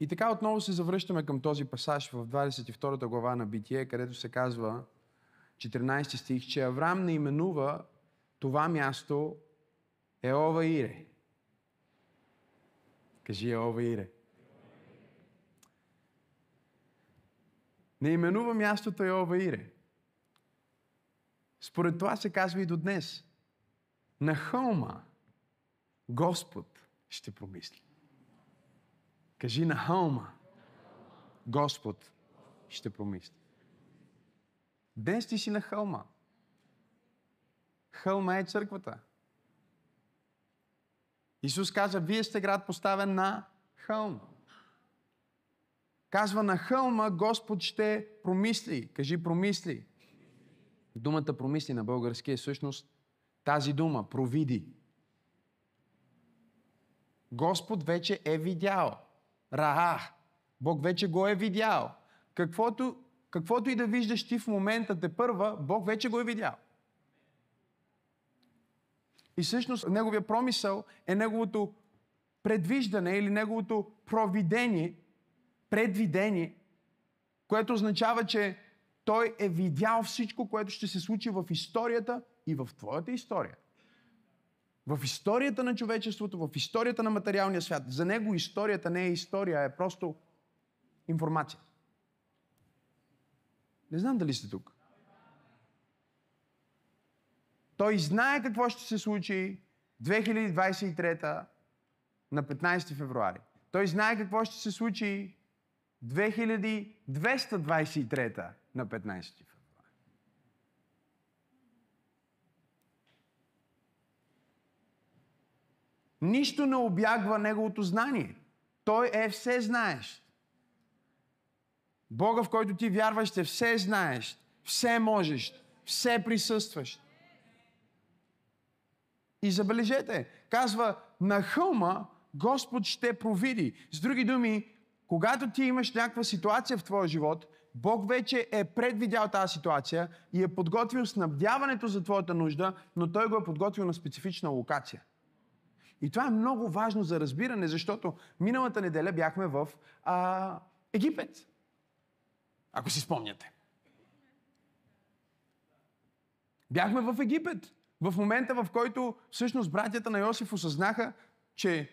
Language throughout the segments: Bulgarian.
И така отново се завръщаме към този пасаж в 22 глава на Битие, където се казва, 14 стих, че Авраам не именува това място Еова Ире. Кажи Еова Ире. Не именува мястото Еова Ире. Според това се казва и до днес. На хълма Господ ще помисли. Кажи на хълма Господ ще помисли. Днес ти си на хълма. Хълма е църквата. Исус каза, вие сте град поставен на хълм. Казва, на хълма Господ ще промисли. Кажи, промисли. Думата промисли на български е всъщност тази дума, провиди. Господ вече е видял. Раа. Бог вече го е видял. Каквото, каквото и да виждаш ти в момента те първа, Бог вече го е видял. И всъщност неговия промисъл е неговото предвиждане или неговото провидение, предвидение, което означава, че той е видял всичко, което ще се случи в историята и в твоята история. В историята на човечеството, в историята на материалния свят. За него историята не е история, е просто информация. Не знам дали сте тук. Той знае какво ще се случи 2023 на 15 февруари. Той знае какво ще се случи 2223 на 15 февруари. Нищо не обягва неговото знание. Той е все знаещ. Бога, в който ти вярваш, е все знаещ, все можеш, все присъстващ. И забележете, казва, на хълма Господ ще провиди. С други думи, когато ти имаш някаква ситуация в твоя живот, Бог вече е предвидял тази ситуация и е подготвил снабдяването за твоята нужда, но Той го е подготвил на специфична локация. И това е много важно за разбиране, защото миналата неделя бяхме в а, Египет. Ако си спомняте. Бяхме в Египет. В момента, в който всъщност братята на Йосиф осъзнаха, че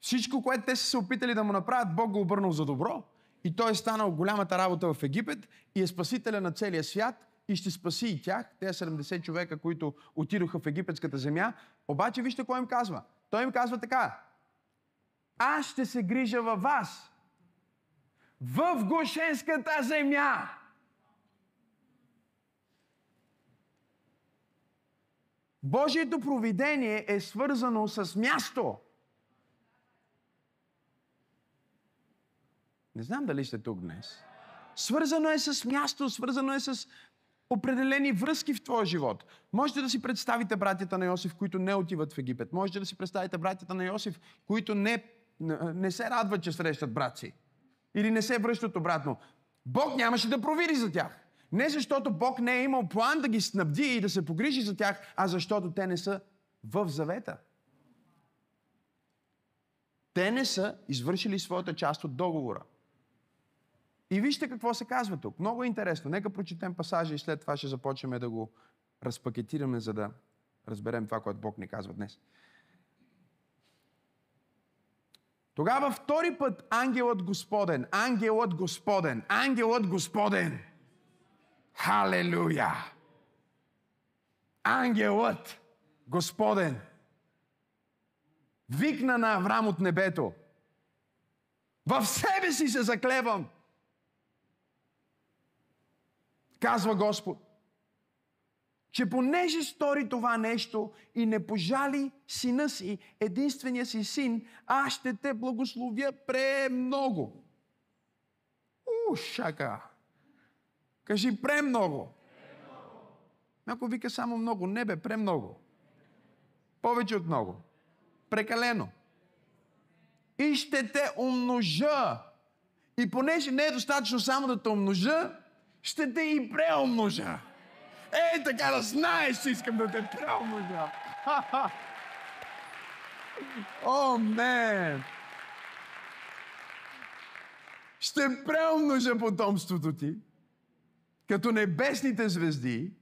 всичко, което те са се опитали да му направят, Бог го обърнал за добро. И той е станал голямата работа в Египет и е спасителя на целия свят и ще спаси и тях, тези 70 човека, които отидоха в египетската земя. Обаче вижте какво им казва. Той им казва така. Аз ще се грижа във вас. В Гошенската земя. Божието провидение е свързано с място. Не знам дали сте тук днес. Свързано е с място, свързано е с определени връзки в твоя живот. Можете да си представите братята на Йосиф, които не отиват в Египет. Можете да си представите братята на Йосиф, които не, не се радват, че срещат брат си. Или не се връщат обратно. Бог нямаше да провири за тях. Не защото Бог не е имал план да ги снабди и да се погрижи за тях, а защото те не са в завета. Те не са извършили своята част от договора. И вижте какво се казва тук. Много е интересно. Нека прочетем пасажа и след това ще започнем да го разпакетираме, за да разберем това, което Бог ни казва днес. Тогава втори път ангелът Господен, ангелът Господен, ангелът Господен. Халелуя! Ангелът Господен викна на Авраам от небето. В себе си се заклевам, казва Господ, че понеже стори това нещо и не пожали сина си, единствения си син, аз ще те благословя премного. У, шака! Кажи премного. Ако вика само много, не бе, премного. Повече от много. Прекалено. И ще те умножа. И понеже не е достатъчно само да те умножа, ще те и преумножа. Ей, така да знаеш, че искам да те преумножа. О, мен! ще преумножа потомството ти, като небесните звезди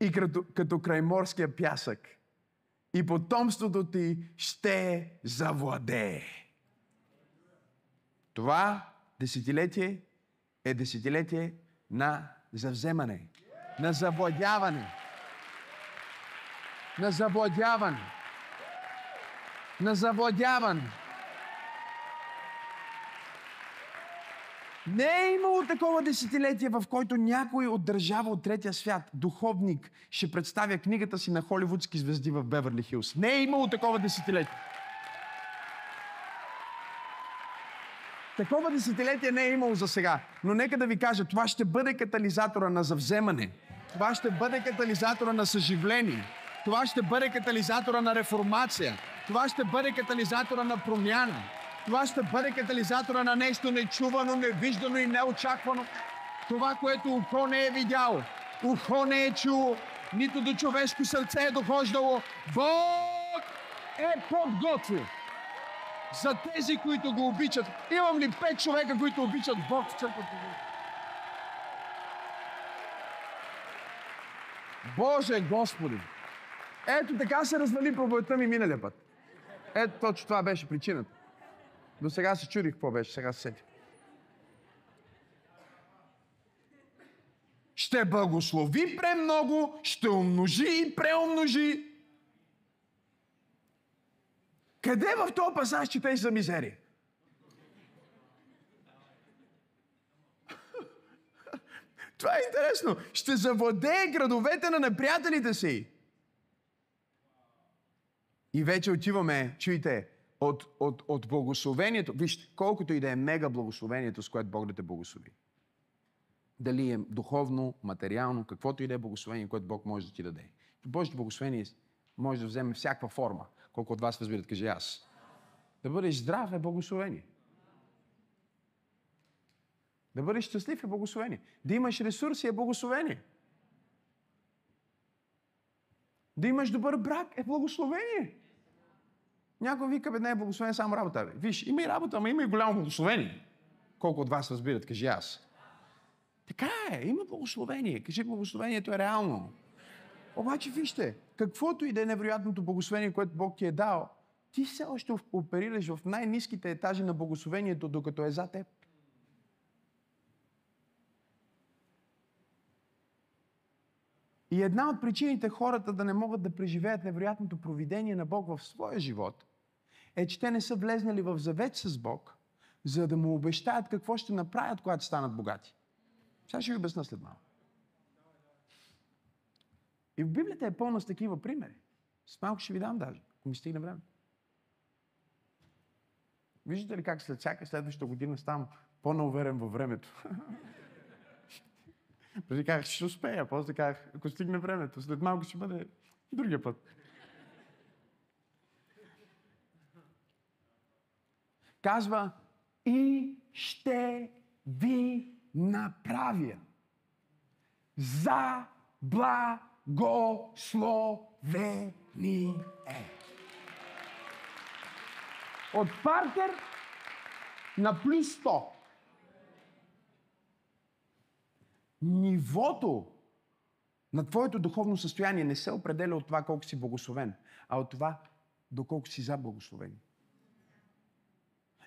и като, като крайморския пясък. И потомството ти ще завладее. Това десетилетие е десетилетие на завземане, на завладяване. На завладяване. На завладяване. Не е имало такова десетилетие, в който някой от държава от третия свят, духовник, ще представя книгата си на холивудски звезди в Беверли Хилс. Не е имало такова десетилетие. Такова десетилетие не е имало за сега. Но нека да ви кажа, това ще бъде катализатора на завземане. Това ще бъде катализатора на съживление. Това ще бъде катализатора на реформация. Това ще бъде катализатора на промяна. Това ще бъде катализатора на нещо нечувано, невиждано и неочаквано. Това, което ухо не е видяло, ухо не е чуло, нито до човешко сърце е дохождало. Бог е подготвил за тези, които го обичат. Имам ли пет човека, които обичат Бог в църквата? Боже Господи! Ето така се развали проповедта ми миналия път. Ето точно това беше причината. До сега се чудих какво беше, сега се сетих. Ще благослови премного, ще умножи и преумножи. Къде в този пасаж четеш за мизерия? Това е интересно. Ще завладее градовете на неприятелите си. И вече отиваме, чуйте, от, от, от благословението. Вижте, колкото и да е мега благословението, с което Бог да те благослови. Дали е духовно, материално, каквото и да е благословение, което Бог може да ти даде. Божието благословение може да вземе всякаква форма. Колко от вас разбират, кажи аз. Да бъдеш здрав е благословение. Да бъдеш щастлив е благословение. Да имаш ресурси е благословение. Да имаш добър брак е благословение. Някой вика, бе, не е благословение само работа. Бе. Виж, има и работа, ама има и голямо благословение. Колко от вас разбират, кажи аз. Така е, има благословение. Кажи, благословението е реално. Обаче вижте, каквото и да е невероятното благословение, което Бог ти е дал, ти все още оперираш в най-низките етажи на благословението, докато е за теб. И една от причините хората да не могат да преживеят невероятното провидение на Бог в своя живот е, че те не са влезнали в завет с Бог, за да му обещаят какво ще направят, когато станат богати. Сега ще ви обясна след малко. И в Библията е пълна с такива примери. С малко ще ви дам даже, ако ми стигне време. Виждате ли как след всяка следваща година ставам по-науверен във времето? Преди казах, ще успея, после казах, ако стигне времето, след малко ще бъде другия път. Казва, и ще ви направя за благословение. От Паркер на плюс 100. Нивото на твоето духовно състояние не се определя от това колко си благословен, а от това доколко си за благословение.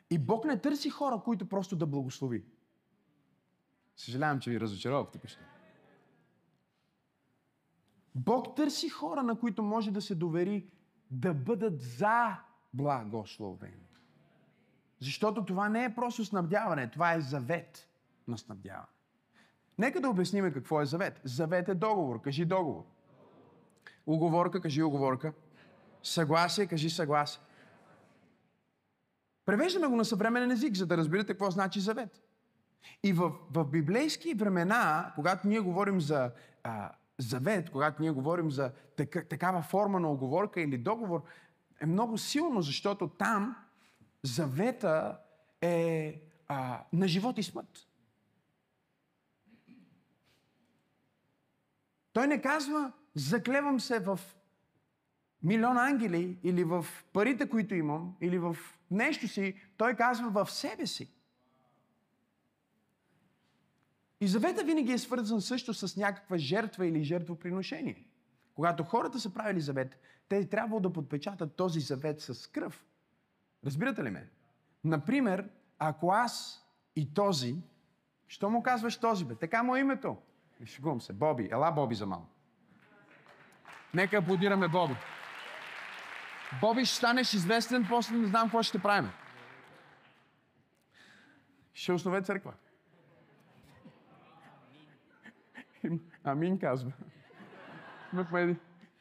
И Бог не търси хора, които просто да благослови. Съжалявам, че ви разочаровах тук. Бог търси хора, на които може да се довери да бъдат за благословени. Защото това не е просто снабдяване, това е завет на снабдяване. Нека да обясним какво е завет. Завет е договор. Кажи договор. Уговорка, кажи оговорка. Съгласие, кажи съгласие. Превеждаме го на съвременен език, за да разберете какво значи завет. И в, в библейски времена, когато ние говорим за а, завет, когато ние говорим за така, такава форма на оговорка или договор, е много силно, защото там завета е а, на живот и смърт. Той не казва, заклевам се в милион ангели или в парите, които имам, или в нещо си, той казва в себе си. И завета винаги е свързан също с някаква жертва или жертвоприношение. Когато хората са правили завет, те е трябвало да подпечатат този завет с кръв. Разбирате ли ме? Например, ако аз и този, що му казваш този бе? Така му е името. Шегувам се. Боби. Ела Боби за малко. Нека аплодираме Боби. Боби ще станеш известен, после не знам какво ще правим. Ще основе църква. Амин казва.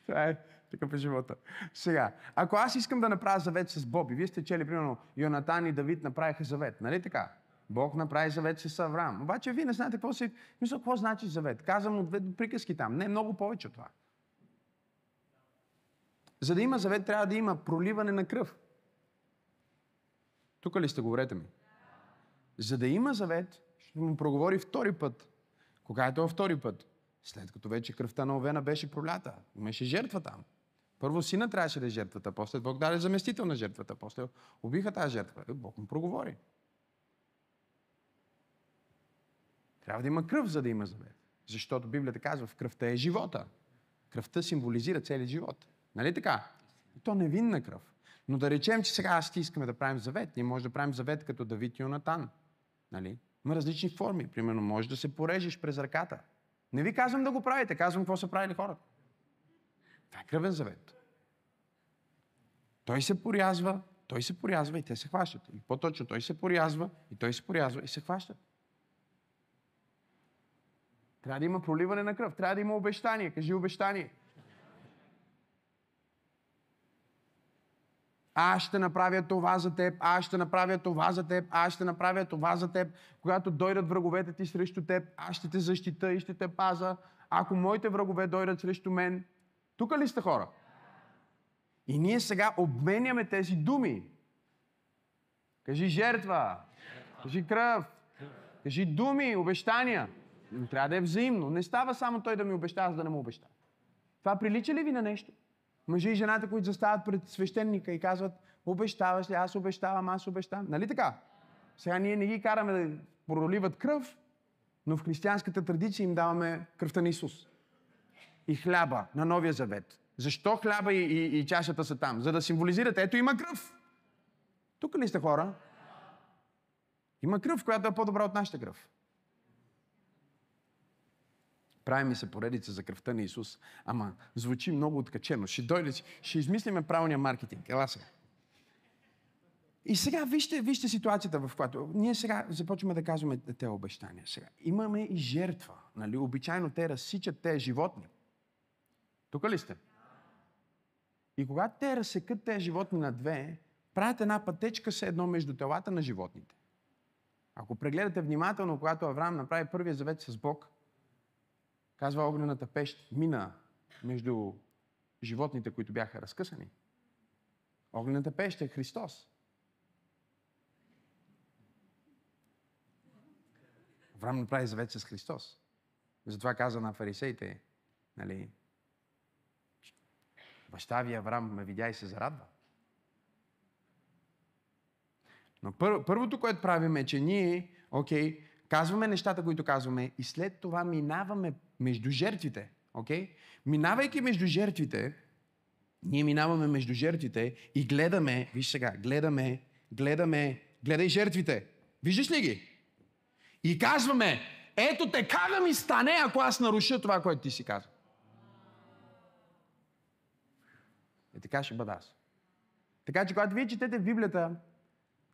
Това е такъв е живота. Сега, ако аз искам да направя завет с Боби, вие сте чели, примерно, Йонатан и Давид направиха завет, нали така? Бог направи завет с Авраам. Обаче вие не знаете какво, си, мисля, какво значи завет. Казвам от две приказки там. Не, много повече от това. За да има завет, трябва да има проливане на кръв. Тук ли сте, говорете ми? За да има завет, ще му проговори втори път. Кога е това втори път? След като вече кръвта на Овена беше пролята. Имаше жертва там. Първо сина трябваше да е жертвата, после Бог даде заместител на жертвата, после убиха тази жертва. Е, Бог му проговори. Трябва да има кръв, за да има завет. Защото Библията казва, в кръвта е живота. Кръвта символизира целият живот. Нали така? И то невинна кръв. Но да речем, че сега аз ти искаме да правим завет. Ние може да правим завет като Давид и Йонатан. Нали? Има различни форми. Примерно, може да се порежеш през ръката. Не ви казвам да го правите, казвам какво са правили хората. Това е кръвен завет. Той се порязва, той се порязва и те се хващат. И по-точно, той се порязва и той се порязва и се хващат. Трябва да има проливане на кръв, трябва да има обещание. Кажи обещание. Аз ще направя това за теб, аз ще направя това за теб, аз ще направя това за теб. Когато дойдат враговете ти срещу теб, аз ще те защита и ще те паза. Ако моите врагове дойдат срещу мен, тук ли сте хора? И ние сега обменяме тези думи. Кажи жертва, кажи кръв, кажи думи, обещания. Но трябва да е взаимно. Не става само той да ми обещава, за да не му обеща. Това прилича ли ви на нещо? Мъжи и жената, които застават пред свещеника и казват, обещаваш ли, аз обещавам, аз обещавам. Нали така? Сега ние не ги караме да проливат кръв, но в християнската традиция им даваме кръвта на Исус. И хляба на Новия Завет. Защо хляба и, и, и чашата са там? За да символизират, ето има кръв. Тук ли сте хора? Има кръв, която е по-добра от нашата кръв. Прави ми се поредица за кръвта на Исус. Ама звучи много откачено. Ще дойде, ще измислиме правилния маркетинг. Ела сега. И сега вижте, вижте ситуацията, в която ние сега започваме да казваме те обещания. Сега. Имаме и жертва. Нали? Обичайно те разсичат тези животни. Тук ли сте? И когато те разсекат тези животни на две, правят една пътечка се едно между телата на животните. Ако прегледате внимателно, когато Авраам направи първия завет с Бог, казва огнената пещ, мина между животните, които бяха разкъсани. Огнената пещ е Христос. Авраам направи завет с Христос. Затова каза на фарисеите, нали, баща ви Авраам ме видя и се зарадва. Но пър, първото, което правим е, че ние, окей, казваме нещата, които казваме и след това минаваме между жертвите. Okay? Минавайки между жертвите, ние минаваме между жертвите и гледаме, виж сега, гледаме, гледаме, гледай жертвите. Виждаш ли ги? И казваме, ето така да ми стане, ако аз наруша това, което ти си казва. И така ще бъда аз. Така че, когато вие четете в Библията,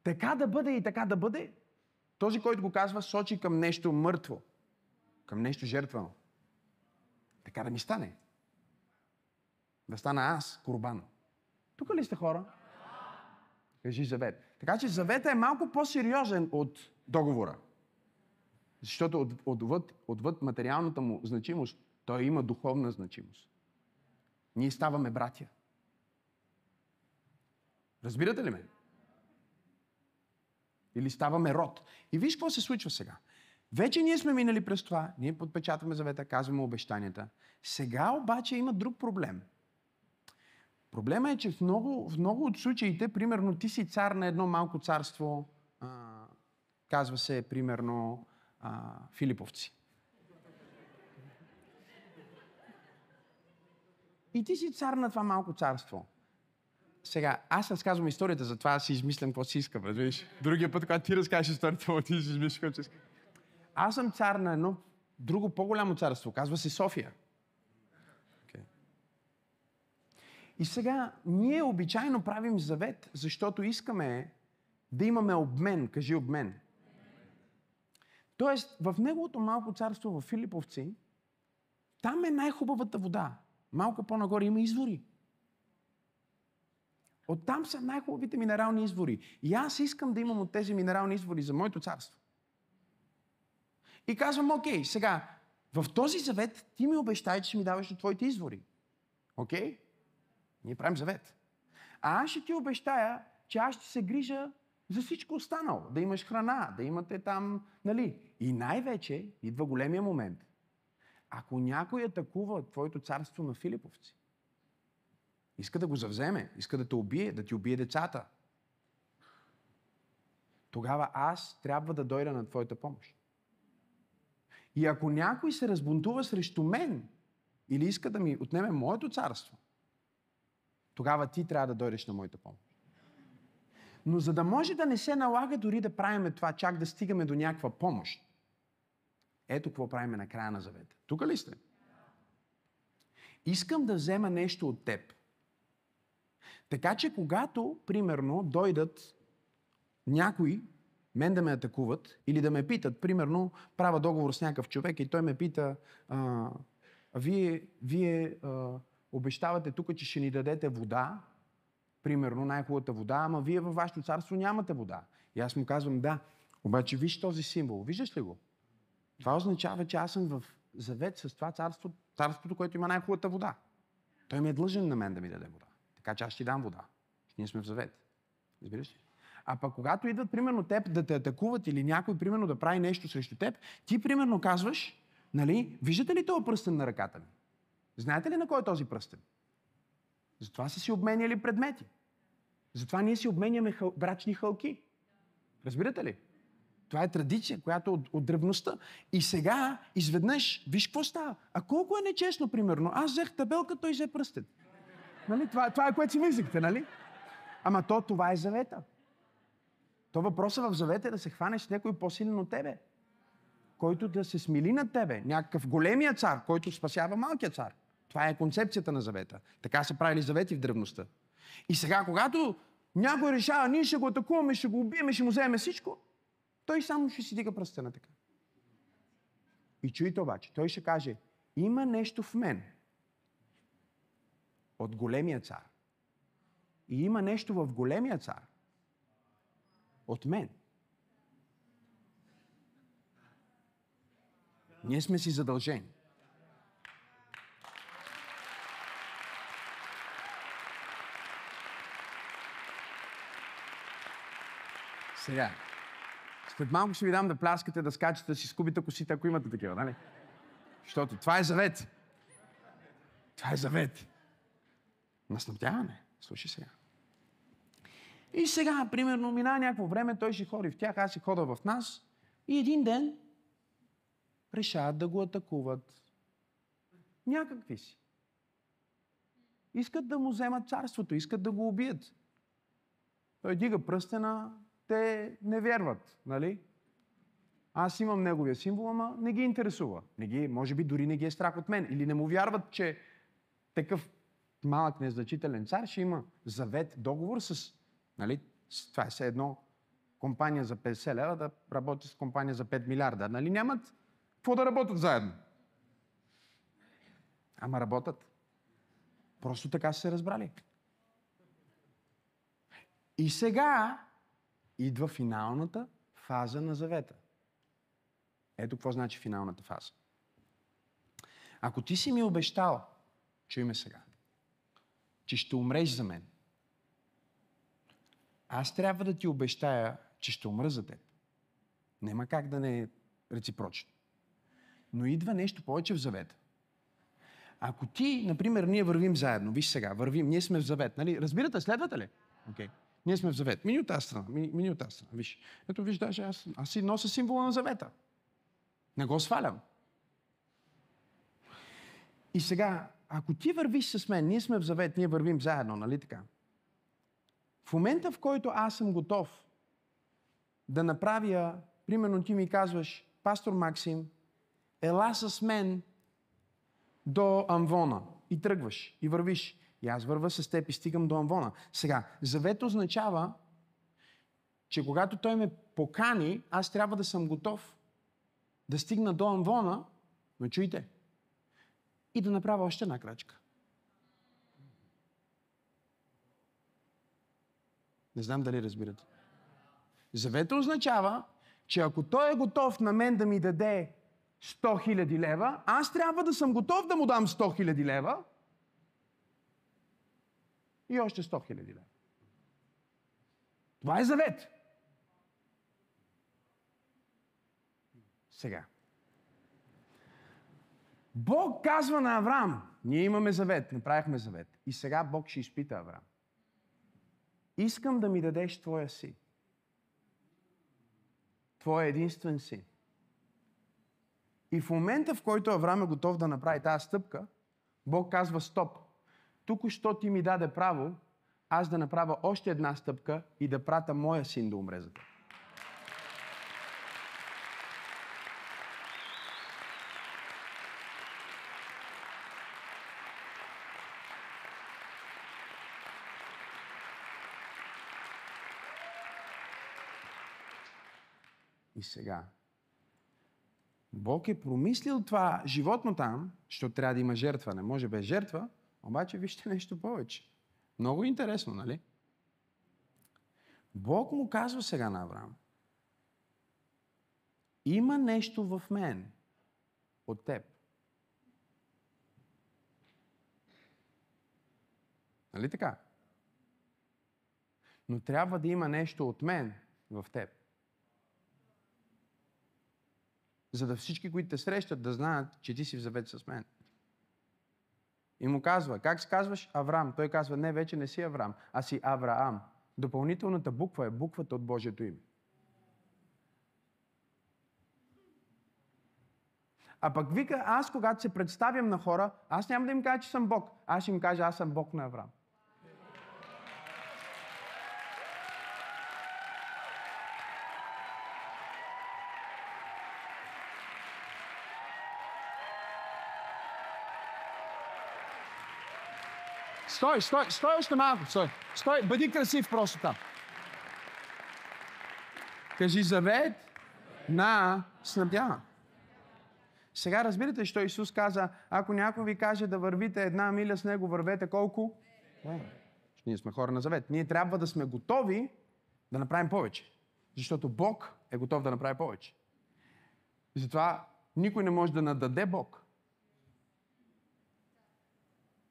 така да бъде и така да бъде, този, който го казва, сочи към нещо мъртво, към нещо жертвено. Така да ми стане. Да стана аз корбан. Тук ли сте хора? Кажи завет. Така че завета е малко по-сериозен от договора. Защото от, отвъд, отвъд материалната му значимост, той има духовна значимост. Ние ставаме братя. Разбирате ли ме? Или ставаме род. И виж какво се случва сега. Вече ние сме минали през това, ние подпечатваме завета, казваме обещанията. Сега обаче има друг проблем. Проблема е, че в много, в много от случаите, примерно, ти си цар на едно малко царство, а, казва се, примерно, а, Филиповци. И ти си цар на това малко царство. Сега, аз разказвам историята, затова аз си измислям какво си искам, разбираш? Другия път, когато ти разкажеш историята, ти си измислиш какво си искам. Аз съм цар на едно друго по-голямо царство, казва се София. Okay. И сега, ние обичайно правим завет, защото искаме да имаме обмен. Кажи обмен. Тоест, в неговото малко царство в Филиповци, там е най-хубавата вода. Малко по-нагоре има извори. Оттам са най-хубавите минерални извори. И аз искам да имам от тези минерални извори за моето царство. И казвам, окей, сега, в този завет ти ми обещай, че ще ми даваш от твоите извори. Окей? Ние правим завет. А аз ще ти обещая, че аз ще се грижа за всичко останало. Да имаш храна, да имате там, нали? И най-вече идва големия момент. Ако някой атакува твоето царство на Филиповци, иска да го завземе, иска да те убие, да ти убие децата, тогава аз трябва да дойда на твоята помощ. И ако някой се разбунтува срещу мен или иска да ми отнеме моето царство, тогава ти трябва да дойдеш на моята помощ. Но за да може да не се налага дори да правиме това, чак да стигаме до някаква помощ, ето какво правиме на края на завета. Тук ли сте? Искам да взема нещо от теб. Така че когато, примерно, дойдат някои мен да ме атакуват или да ме питат, примерно, правя договор с някакъв човек и той ме пита, а, вие, вие а, обещавате тук, че ще ни дадете вода, примерно най-хубавата вода, ама вие във вашето царство нямате вода. И аз му казвам, да, обаче виж този символ, виждаш ли го? Това означава, че аз съм в завет с това царство, царството, което има най-хубавата вода. Той ми е длъжен на мен да ми даде вода. Така че аз ще дам вода. Ние сме в завет. Разбираш ли? А пък когато идват, примерно, теб да те атакуват или някой, примерно, да прави нещо срещу теб, ти, примерно, казваш, нали, виждате ли този пръстен на ръката ми? Знаете ли на кой е този пръстен? Затова са си обменяли предмети. Затова ние си обменяме хъл... брачни хълки. Разбирате ли? Това е традиция, която от, от древността. И сега, изведнъж, виж какво става. А колко е нечестно, примерно. Аз взех табелка, той взе пръстен. Нали? Това, това е което си мислихте, нали? Ама то, това е завета. То въпросът в завета е да се хванеш някой по-силен от тебе. Който да се смили над тебе. Някакъв големия цар, който спасява малкия цар. Това е концепцията на завета. Така са правили завети в древността. И сега, когато някой решава, ние ще го атакуваме, ще го убиеме, ще му вземем всичко, той само ще си дига пръстена така. И чуйте обаче, той ще каже, има нещо в мен от големия цар. И има нещо в големия цар от мен. Ние сме си задължени. Сега, след малко ще ви дам да пляскате, да скачате, да си скубите косите, ако имате такива, нали? Защото това е завет. Това е завет. Наснабдяване. Слушай сега. И сега, примерно, мина някакво време, той ще ходи в тях, аз ще хода в нас. И един ден решават да го атакуват. Някакви си. Искат да му вземат царството, искат да го убият. Той дига пръстена, те не вярват, нали? Аз имам неговия символ, ама не ги интересува. Не ги, може би дори не ги е страх от мен. Или не му вярват, че такъв малък незначителен цар ще има завет, договор с, нали, това е все едно компания за 50 лева да работи с компания за 5 милиарда. Нали нямат какво да работят заедно. Ама работят. Просто така са се разбрали. И сега идва финалната фаза на завета. Ето какво значи финалната фаза. Ако ти си ми обещал, чуй ме сега, че ще умреш за мен, аз трябва да ти обещая, че ще умра за теб. Нема как да не е реципрочно. Но идва нещо повече в завета. ако ти, например, ние вървим заедно, виж сега, вървим, ние сме в завет, нали? Разбирате, следвате ли? Okay. Ние сме в завет. Мини от тази страна, мини от тази страна. Виж. Ето, виж, даже аз, аз си нося символа на завета. Не го свалям. И сега, ако ти вървиш с мен, ние сме в завет, ние вървим заедно, нали така? В момента, в който аз съм готов да направя, примерно ти ми казваш, пастор Максим, ела с мен до Амвона и тръгваш и вървиш. И аз върва с теб и стигам до Амвона. Сега, завет означава, че когато той ме покани, аз трябва да съм готов да стигна до Амвона, но чуйте, и да направя още една крачка. Не знам дали разбирате. Завета означава, че ако той е готов на мен да ми даде 100 000 лева, аз трябва да съм готов да му дам 100 000 лева и още 100 000 лева. Това е завет. Сега. Бог казва на Авраам, ние имаме завет, направихме завет. И сега Бог ще изпита Авраам. Искам да ми дадеш твоя си. Твоя единствен син. И в момента, в който Авраам е готов да направи тази стъпка, Бог казва стоп. Тук, що ти ми даде право, аз да направя още една стъпка и да прата моя син да умре за теб. И сега. Бог е промислил това животно там, защото трябва да има жертва. Не може без жертва, обаче вижте нещо повече. Много интересно, нали? Бог му казва сега на Авраам. Има нещо в мен от теб. Нали така? Но трябва да има нещо от мен в теб. За да всички, които те срещат, да знаят, че ти си в завет с мен. И му казва, как се казваш Авраам? Той казва, не, вече не си Авраам, а си Авраам. Допълнителната буква е буквата от Божието име. А пък вика, аз когато се представям на хора, аз няма да им кажа, че съм Бог. Аз им кажа, аз съм Бог на Авраам. Стой, стой, стой още малко, стой. Стой, бъди красив просто там. Кажи завет на снабдява. Сега разбирате, що Исус каза, ако някой ви каже да вървите една миля с него, вървете колко? Е, ние сме хора на завет. Ние трябва да сме готови да направим повече. Защото Бог е готов да направи повече. И затова никой не може да нададе Бог.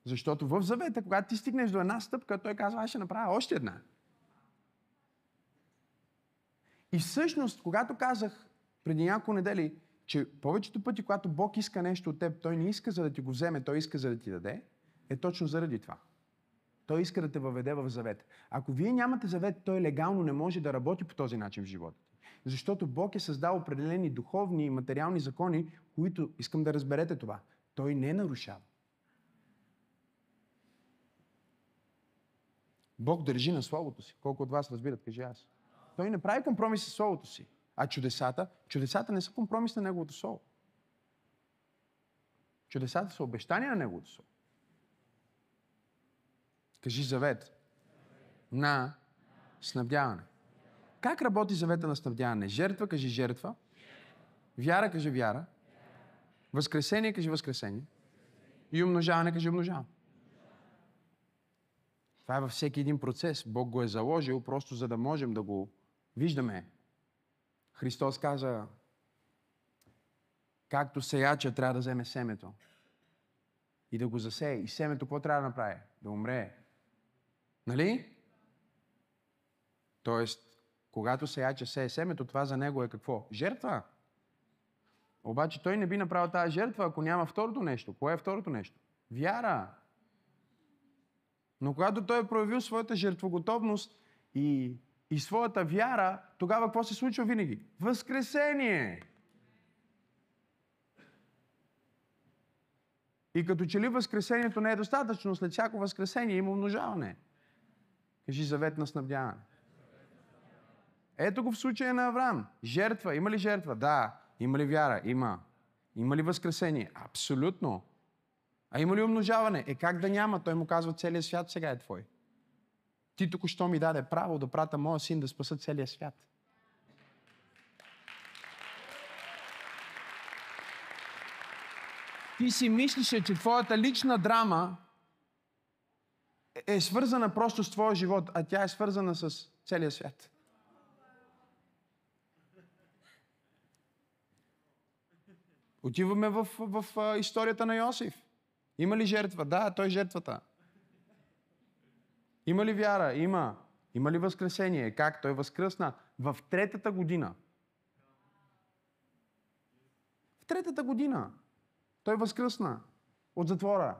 Защото в завета, когато ти стигнеш до една стъпка, той казва, аз ще направя още една. И всъщност, когато казах преди няколко недели, че повечето пъти, когато Бог иска нещо от теб, Той не иска за да ти го вземе, Той иска за да ти даде, е точно заради това. Той иска да те въведе в завет. Ако вие нямате завет, Той легално не може да работи по този начин в живота. Защото Бог е създал определени духовни и материални закони, които, искам да разберете това, Той не нарушава. Бог държи на Словото си. Колко от вас разбират, кажи аз. Той не прави компромис с Словото си. А чудесата, чудесата не са компромис на Неговото Слово. Чудесата са обещания на Неговото Слово. Кажи завет на снабдяване. Как работи завета на снабдяване? Жертва, кажи жертва. Вяра, кажи вяра. Възкресение, кажи възкресение. И умножаване, кажи умножаване. Това е във всеки един процес. Бог го е заложил, просто за да можем да го виждаме. Христос каза, както сеяча трябва да вземе семето и да го засее. И семето какво трябва да направи? Да умре. Нали? Тоест, когато сеяча сее семето, това за него е какво? Жертва. Обаче той не би направил тази жертва, ако няма второто нещо. Кое е второто нещо? Вяра. Но когато той е проявил своята жертвоготовност и, и своята вяра, тогава какво се случва винаги? Възкресение! И като че ли възкресението не е достатъчно, след всяко възкресение има умножаване. Кажи завет на снабдяване. Ето го в случая на Авраам. Жертва. Има ли жертва? Да. Има ли вяра? Има. Има ли възкресение? Абсолютно. А има ли умножаване? Е как да няма? Той му казва, целият свят сега е твой. Ти току-що ми даде право да прата моя син да спаса целия свят. Ти си мислише, че твоята лична драма е свързана просто с твоя живот, а тя е свързана с целия свят. Отиваме в, в, в историята на Йосиф. Има ли жертва? Да, той е жертвата. Има ли вяра? Има. Има ли възкресение? Как? Той възкръсна в третата година. В третата година. Той възкръсна от затвора.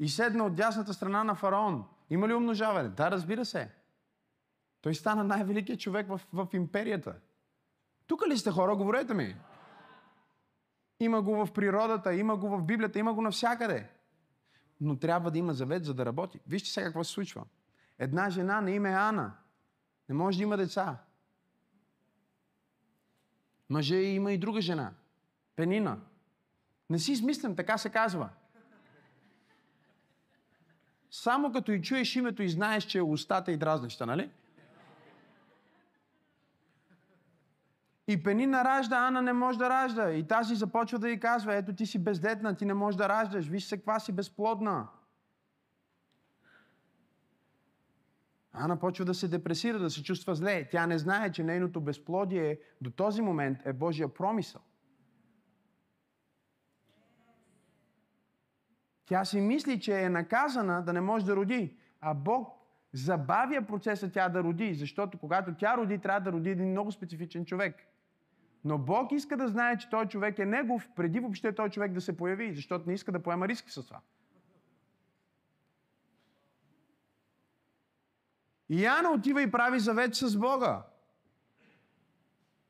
И седна от дясната страна на фараон. Има ли умножаване? Да, разбира се. Той стана най-великият човек в, в империята. Тук ли сте хора? Говорете ми. Има го в природата, има го в Библията, има го навсякъде. Но трябва да има завет, за да работи. Вижте сега какво се случва. Една жена на име Ана не може да има деца. Мъже има и друга жена. Пенина. Не си измислям, така се казва. Само като и чуеш името и знаеш, че е устата и дразнеща, нали? И Пенина ражда, Ана не може да ражда. И тази започва да й казва, ето ти си бездетна, ти не можеш да раждаш, виж се каква си безплодна. Ана почва да се депресира, да се чувства зле. Тя не знае, че нейното безплодие до този момент е Божия промисъл. Тя си мисли, че е наказана да не може да роди. А Бог забавя процеса тя да роди, защото когато тя роди, трябва да роди един много специфичен човек. Но Бог иска да знае, че той човек е негов, преди въобще той човек да се появи, защото не иска да поема риски с това. И Яна отива и прави завет с Бога.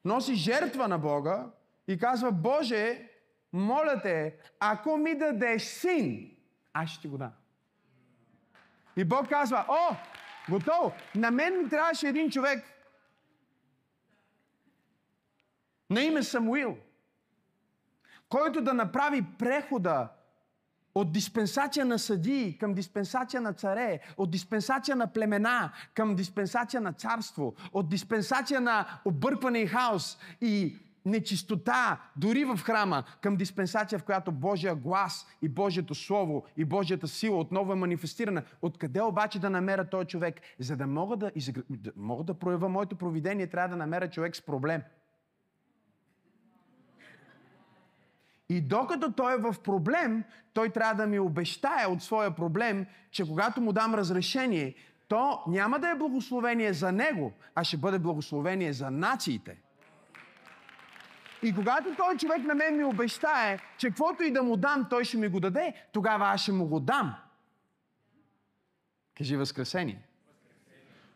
Носи жертва на Бога и казва, Боже, моля те, ако ми дадеш син, аз ще ти го дам. И Бог казва, о, готово, на мен ми трябваше един човек, на име Самуил, който да направи прехода от диспенсация на съдии към диспенсация на царе, от диспенсация на племена към диспенсация на царство, от диспенсация на объркване и хаос и нечистота, дори в храма, към диспенсация, в която Божия глас и Божието Слово и Божията сила отново е манифестирана. Откъде обаче да намеря този човек? За да мога да, да, мога да проявя моето провидение, трябва да намеря човек с проблем – И докато той е в проблем, той трябва да ми обещае от своя проблем, че когато му дам разрешение, то няма да е благословение за него, а ще бъде благословение за нациите. И когато той човек на мен ми обещае, че каквото и да му дам, той ще ми го даде, тогава аз ще му го дам. Кажи възкресение.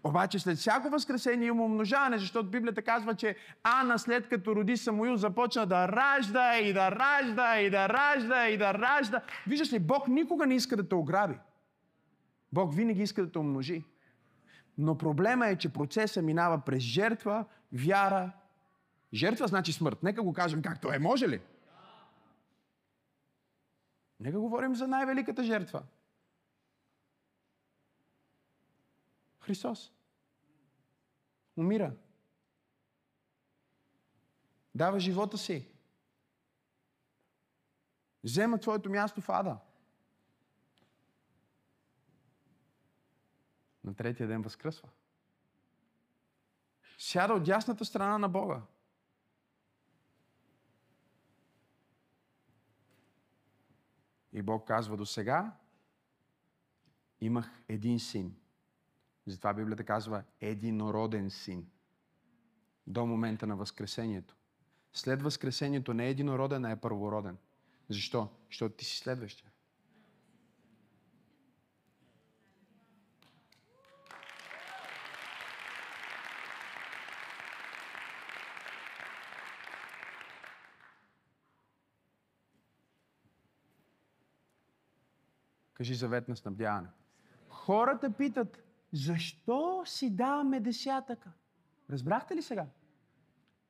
Обаче след всяко възкресение има умножаване, защото Библията казва, че Ана след като роди Самуил започна да ражда и да ражда и да ражда и да ражда. Виждаш ли, Бог никога не иска да те ограби. Бог винаги иска да те умножи. Но проблема е, че процесът минава през жертва, вяра. Жертва значи смърт. Нека го кажем както е. Може ли? Нека говорим за най-великата жертва. Христос. Умира. Дава живота си. Взема твоето място в ада. На третия ден възкръсва. Сяда от дясната страна на Бога. И Бог казва до сега, имах един син. Затова Библията казва единороден син. До момента на Възкресението. След Възкресението не е единороден, а е първороден. Защо? Защото ти си следващия. Кажи завет на снабдяване. Хората питат, защо си даваме десятъка? Разбрахте ли сега?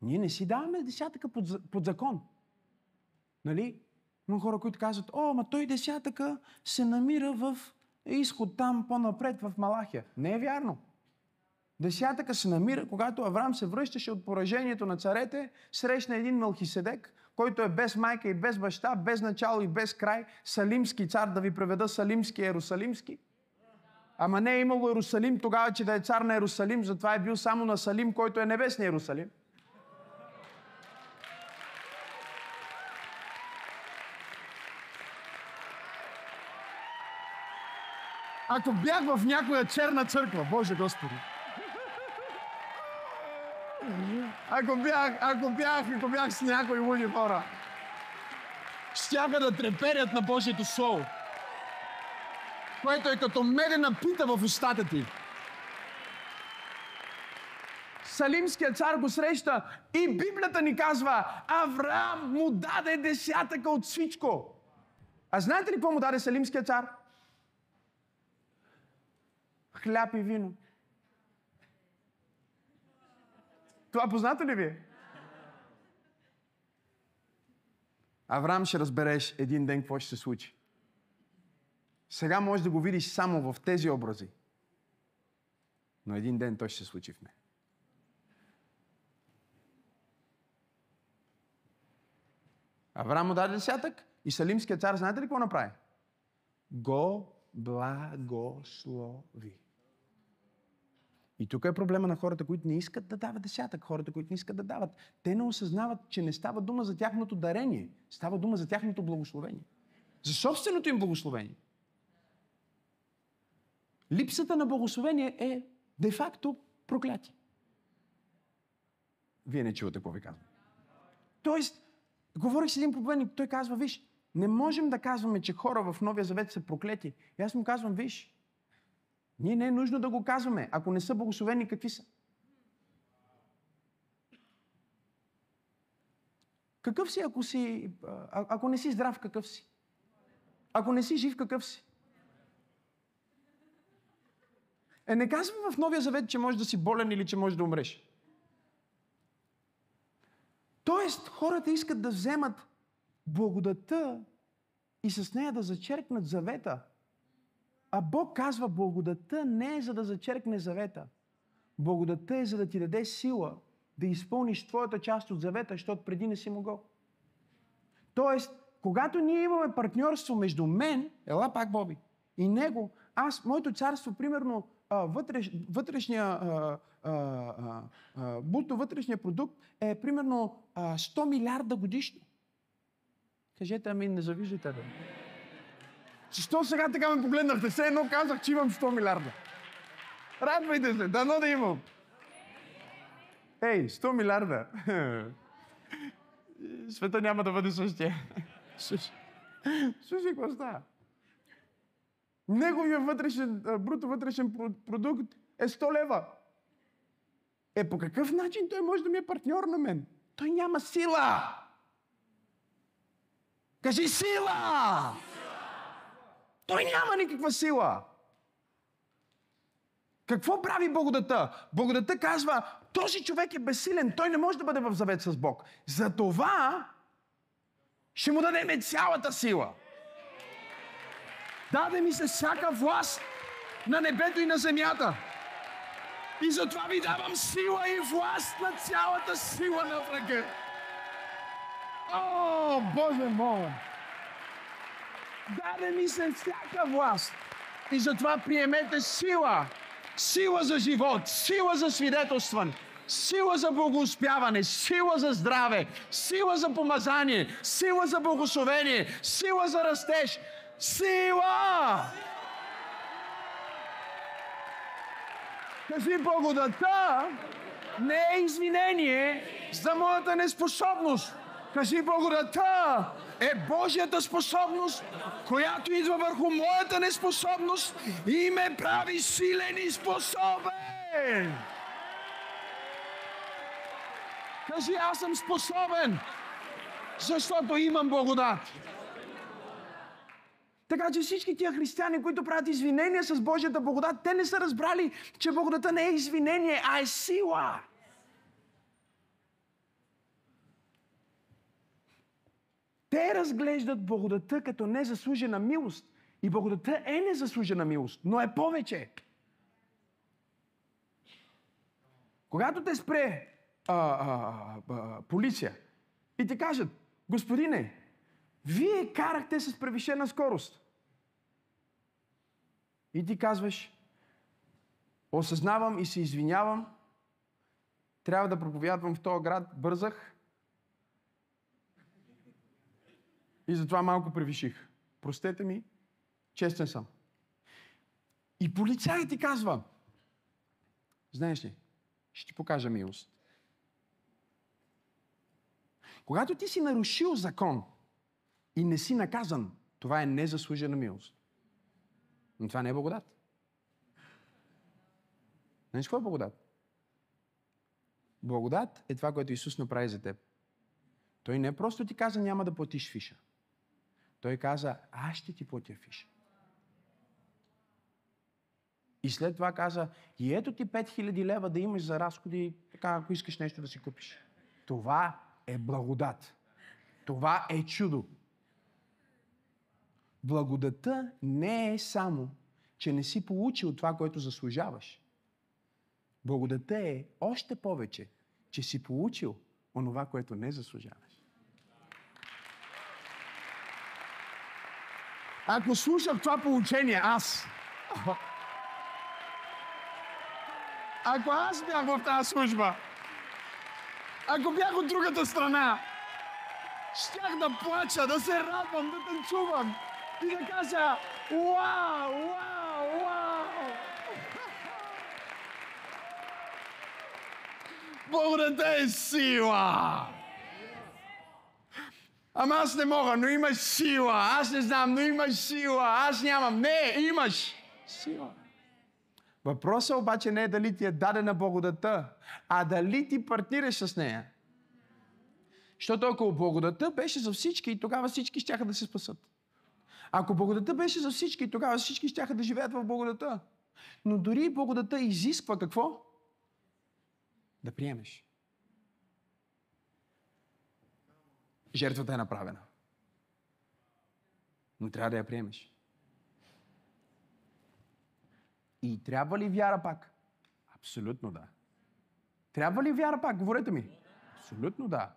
Ние не си даваме десятъка под, под закон. Нали? Има хора, които казват, о, ма той десятъка се намира в изход там по-напред в Малахия. Не е вярно. Десятъка се намира, когато Авраам се връщаше от поражението на царете, срещна един Мелхиседек, който е без майка и без баща, без начало и без край, Салимски цар, да ви преведа Салимски, Ерусалимски. Ама не е имало Ерусалим тогава, че да е цар на Ерусалим, затова е бил само на Салим, който е небесния Ерусалим. Ако бях в някоя черна църква, Боже Господи. Ако бях, ако бях, ако бях с някои луди хора, щяха да треперят на Божието Слово, което е като медена пита в устата ти. Салимският цар го среща и Библията ни казва, Авраам му даде десятъка от всичко. А знаете ли какво му даде Салимският цар? Хляб и вино. Това познато ли ви е? Авраам ще разбереш един ден какво ще се случи. Сега можеш да го видиш само в тези образи. Но един ден той ще се случи в него. Авраам му даде десятък и Салимският цар, знаете ли какво направи? Го благослови. И тук е проблема на хората, които не искат да дават десятък, хората, които не искат да дават. Те не осъзнават, че не става дума за тяхното дарение, става дума за тяхното благословение. За собственото им благословение. Липсата на благословение е де-факто проклятие. Вие не чувате какво ви казвам. Тоест, говорих с един проповедник, той казва, виж, не можем да казваме, че хора в Новия Завет са проклети. И аз му казвам, виж, ние не е нужно да го казваме. Ако не са благословени, какви са? Какъв си, ако, си, а, ако не си здрав, какъв си? Ако не си жив, какъв си? Е, не казвам в Новия Завет, че можеш да си болен или че можеш да умреш. Тоест, хората искат да вземат благодата и с нея да зачеркнат завета. А Бог казва, благодата не е за да зачеркне завета. Благодата е за да ти даде сила да изпълниш твоята част от завета, защото преди не си могъл. Тоест, когато ние имаме партньорство между мен, ела пак Боби, и него, аз, моето царство, примерно, а, вътреш, вътрешния, а, а, а, а, буто вътрешния продукт е примерно а, 100 милиарда годишно. Кажете амин, не завиждате, бе. Защо сега така ме погледнахте? Все едно казах, че имам 100 милиарда. Радвайте се, дано да имам. Ей, 100 милиарда. Света няма да бъде същия. Слушай, какво става? Неговия вътрешен, бруто вътрешен про- продукт е 100 лева. Е, по какъв начин той може да ми е партньор на мен? Той няма сила. Кажи сила! Той няма никаква сила. Какво прави благодата? Благодата казва, този човек е безсилен, той не може да бъде в завет с Бог. Затова ще му дадем цялата сила. Даде ми се всяка власт на небето и на земята. И затова ви давам сила и власт на цялата сила на врага. О, Боже мой! Даде ми се всяка власт. И затова приемете сила. Сила за живот, сила за свидетелстван, сила за благоуспяване, сила за здраве, сила за помазание, сила за благословение, сила за растеж. Сила! Кажи благодата не е извинение за моята неспособност. Кажи благодата е Божията способност, която идва върху моята неспособност и ме прави силен и способен. Кажи, аз съм способен, защото имам благодат. Така че всички тия християни, които правят извинения с Божията благодат, те не са разбрали, че благодата не е извинение, а е сила. Те разглеждат благодата като незаслужена милост. И благодата е незаслужена милост, но е повече. Когато те спре а, а, а, полиция и ти кажат, господине, вие карахте с превишена скорост. И ти казваш, осъзнавам и се извинявам, трябва да проповядвам в този град, бързах и затова малко превиших. Простете ми, честен съм. И полицай ти казва, знаеш ли, ще ти покажа милост. Когато ти си нарушил закон и не си наказан, това е незаслужена милост. Но това не е благодат. Знаеш какво е благодат? Благодат е това, което Исус направи за теб. Той не просто ти каза, няма да платиш фиша. Той каза, аз ще ти платя фиша. И след това каза, и ето ти 5000 лева да имаш за разходи, така ако искаш нещо да си купиш. Това е благодат. Това е чудо. Благодата не е само, че не си получил това, което заслужаваш. Благодата е още повече, че си получил онова, което не заслужаваш. Ако слушам това получение, аз, ако аз бях в тази служба, ако бях от другата страна, щях да плача, да се радвам, да танцувам и да кажа Вау, вау, вау! Благодата е сила! Ама аз не мога, но имаш сила. Аз не знам, но имаш сила. Аз нямам. Не, имаш сила. Въпросът обаче не е дали ти е дадена благодата, а дали ти партнираш с нея. Защото ако благодата беше за всички, тогава всички ще да се спасат. Ако благодата беше за всички, тогава всички ще да живеят в благодата. Но дори благодата изисква какво? Да приемеш. Жертвата е направена. Но трябва да я приемеш. И трябва ли вяра пак? Абсолютно да. Трябва ли вяра пак? Говорете ми. Абсолютно да.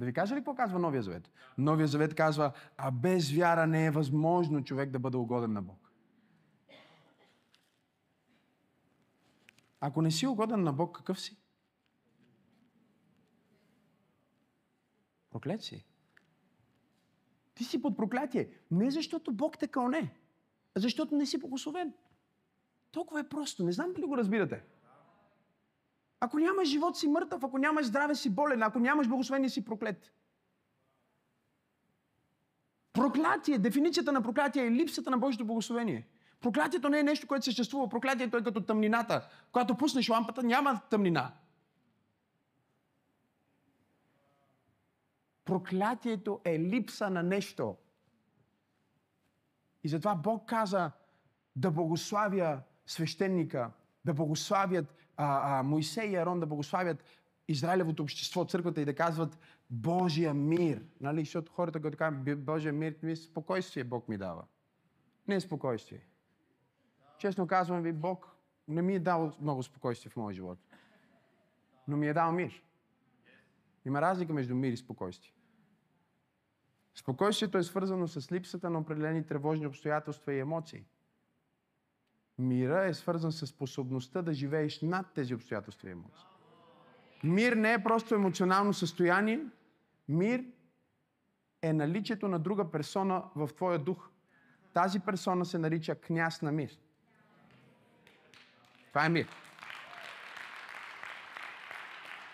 Да ви кажа ли какво казва Новия Завет? Новия Завет казва, а без вяра не е възможно човек да бъде угоден на Бог. Ако не си угоден на Бог, какъв си? Проклет си. Ти си под проклятие. Не защото Бог те кълне, а защото не си благословен. Толкова е просто. Не знам дали го разбирате. Ако нямаш живот си мъртъв, ако нямаш здраве си болен, ако нямаш благословение си проклет. Проклятие, дефиницията на проклятие е липсата на Божието благословение. Проклятието не е нещо, което съществува. Проклятието е като тъмнината. Когато пуснеш лампата, няма тъмнина. Проклятието е липса на нещо. И затова Бог каза да благославя свещеника, да благославят а, а, Моисей и Арон, да благославят Израилевото общество, църквата и да казват Божия мир. Нали? Защото хората, които казват Божия мир, ми спокойствие Бог ми дава. Не спокойствие. Честно казвам ви, Бог не ми е дал много спокойствие в моя живот. Но ми е дал мир. Има разлика между мир и спокойствие. Спокойствието е свързано с липсата на определени тревожни обстоятелства и емоции. Мира е свързан с способността да живееш над тези обстоятелства и емоции. Мир не е просто емоционално състояние. Мир е наличието на друга персона в твоя дух. Тази персона се нарича княз на мир. Това е мир.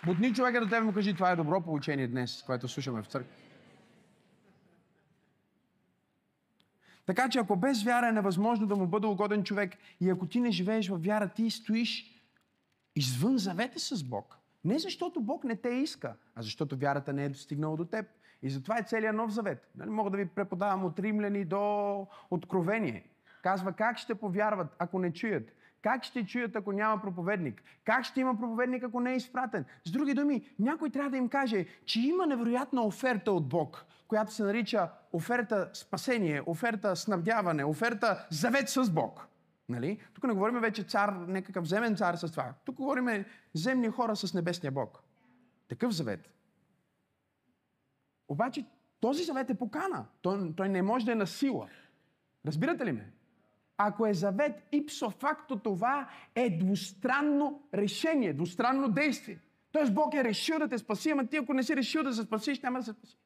Бутни човека до тебе му кажи, това е добро получение днес, което слушаме в църква. Така че ако без вяра е невъзможно да му бъде угоден човек и ако ти не живееш в вяра, ти стоиш извън завета с Бог. Не защото Бог не те иска, а защото вярата не е достигнала до теб. И затова е целият нов завет. Нали, мога да ви преподавам от римляни до откровение. Казва как ще повярват, ако не чуят. Как ще чуят, ако няма проповедник? Как ще има проповедник, ако не е изпратен? С други думи, някой трябва да им каже, че има невероятна оферта от Бог, която се нарича оферта спасение, оферта снабдяване, оферта завет с Бог. Нали? Тук не говорим вече цар, някакъв земен цар с това. Тук говорим земни хора с небесния Бог. Такъв завет. Обаче този завет е покана. Той, той не може да е на сила. Разбирате ли ме? Ако е завет, ипсо факто това е двустранно решение, двустранно действие. Тоест Бог е решил да те спаси, ама ти ако не си решил да се спасиш, няма да се спаси.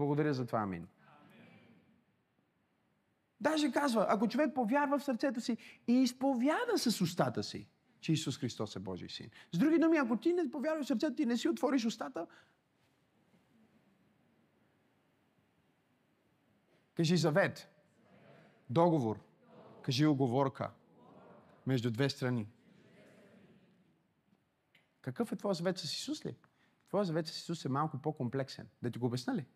Благодаря за това, амин. Даже казва, ако човек повярва в сърцето си и изповяда с устата си, че Исус Христос е Божий син. С други думи, ако ти не повярваш в сърцето ти, не си отвориш устата, Кажи завет. Договор. Кажи оговорка. Между две страни. Какъв е твой завет с Исус ли? Твоя завет с Исус е малко по-комплексен. Да ти го обясна ли?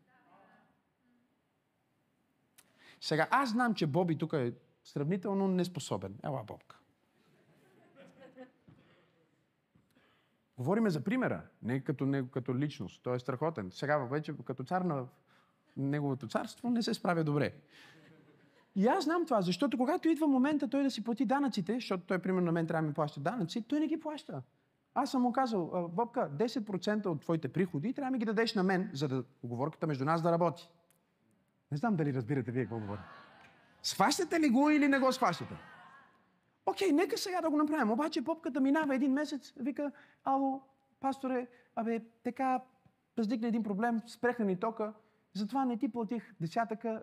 Сега, аз знам, че Боби тук е сравнително неспособен. Ела, Бобка. Говориме за примера, не като, не като личност. Той е страхотен. Сега вече като цар на неговото царство не се справя добре. И аз знам това, защото когато идва момента той да си плати данъците, защото той, примерно, на мен трябва да ми плаща данъци, той не ги плаща. Аз съм му казал, Бобка, 10% от твоите приходи трябва да ми ги дадеш на мен, за да оговорката между нас да работи. Не знам дали разбирате вие какво говоря. Схващате ли го или не го схващате? Окей, нека сега да го направим. Обаче попката минава един месец, вика, ало, пасторе, абе, така, възникна един проблем, спреха ни тока, затова не ти платих десятъка,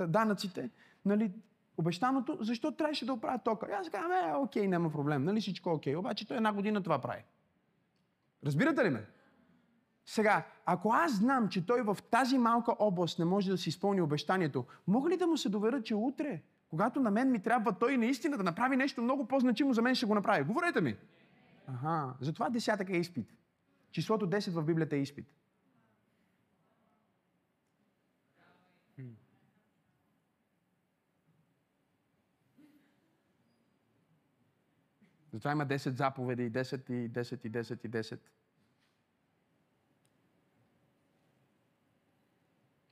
данъците, нали, обещаното, защо трябваше да оправя тока? И аз казвам, е, окей, няма проблем, нали всичко окей. Обаче той една година това прави. Разбирате ли ме? Сега, ако аз знам, че той в тази малка област не може да си изпълни обещанието, мога ли да му се доверя, че утре, когато на мен ми трябва той наистина да направи нещо много по-значимо за мен, ще го направи? Говорете ми. Ага, затова десятък е изпит. Числото 10 в Библията е изпит. Затова има 10 заповеди, и 10 и 10 и 10 и 10.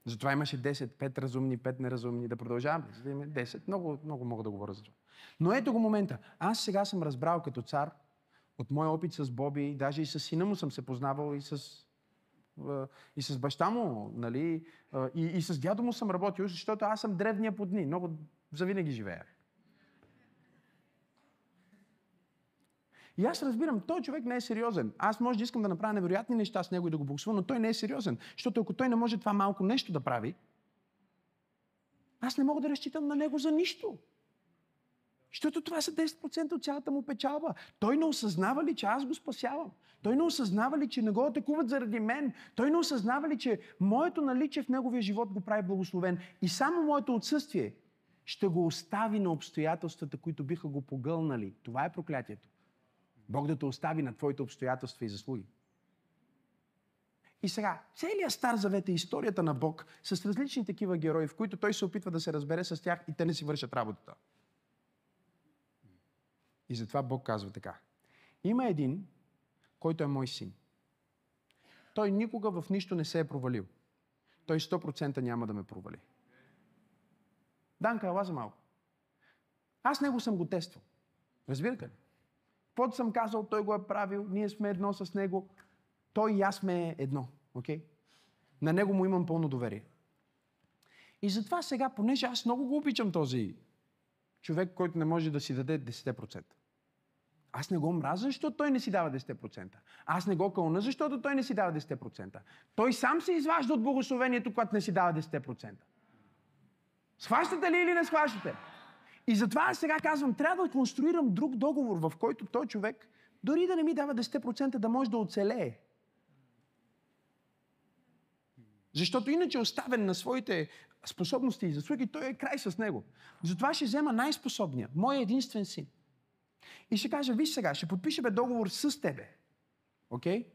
Затова имаше 10, 5 разумни, 5 неразумни. Да продължаваме, за да има 10. Много, много мога да говоря за това. Но ето го момента. Аз сега съм разбрал като цар от моя опит с Боби, даже и с сина му съм се познавал и с, и с баща му, нали, и, и с дядо му съм работил, защото аз съм древния по дни. Много завинаги живея. И аз разбирам, той човек не е сериозен. Аз може да искам да направя невероятни неща с него и да го благословя, но той не е сериозен. Защото ако той не може това малко нещо да прави, аз не мога да разчитам на него за нищо. Защото това са 10% от цялата му печалба. Той не осъзнава ли, че аз го спасявам? Той не осъзнава ли, че не го атакуват заради мен? Той не осъзнава ли, че моето наличие в неговия живот го прави благословен? И само моето отсъствие ще го остави на обстоятелствата, които биха го погълнали. Това е проклятието. Бог да те остави на твоите обстоятелства и заслуги. И сега, целият Стар Завет е историята на Бог с различни такива герои, в които той се опитва да се разбере с тях и те не си вършат работата. И затова Бог казва така. Има един, който е мой син. Той никога в нищо не се е провалил. Той 100% няма да ме провали. Данка, ела за малко. Аз него съм го тествал. Разбирате ли? Каквото съм казал, той го е правил, ние сме едно с него. Той и аз сме едно. Okay? На него му имам пълно доверие. И затова сега, понеже аз много го обичам този човек, който не може да си даде 10%. Аз не го мразя, защото той не си дава 10%. Аз не го кълна, защото той не си дава 10%. Той сам се изважда от благословението, когато не си дава 10%. Схващате ли или не схващате? И затова аз сега казвам, трябва да конструирам друг договор, в който той човек, дори да не ми дава 10% да може да оцелее. Защото иначе оставен на своите способности и заслуги, той е край с него. Затова ще взема най-способния, мой единствен син. И ще кажа, виж сега, ще подпишеме договор с тебе. Окей? Okay?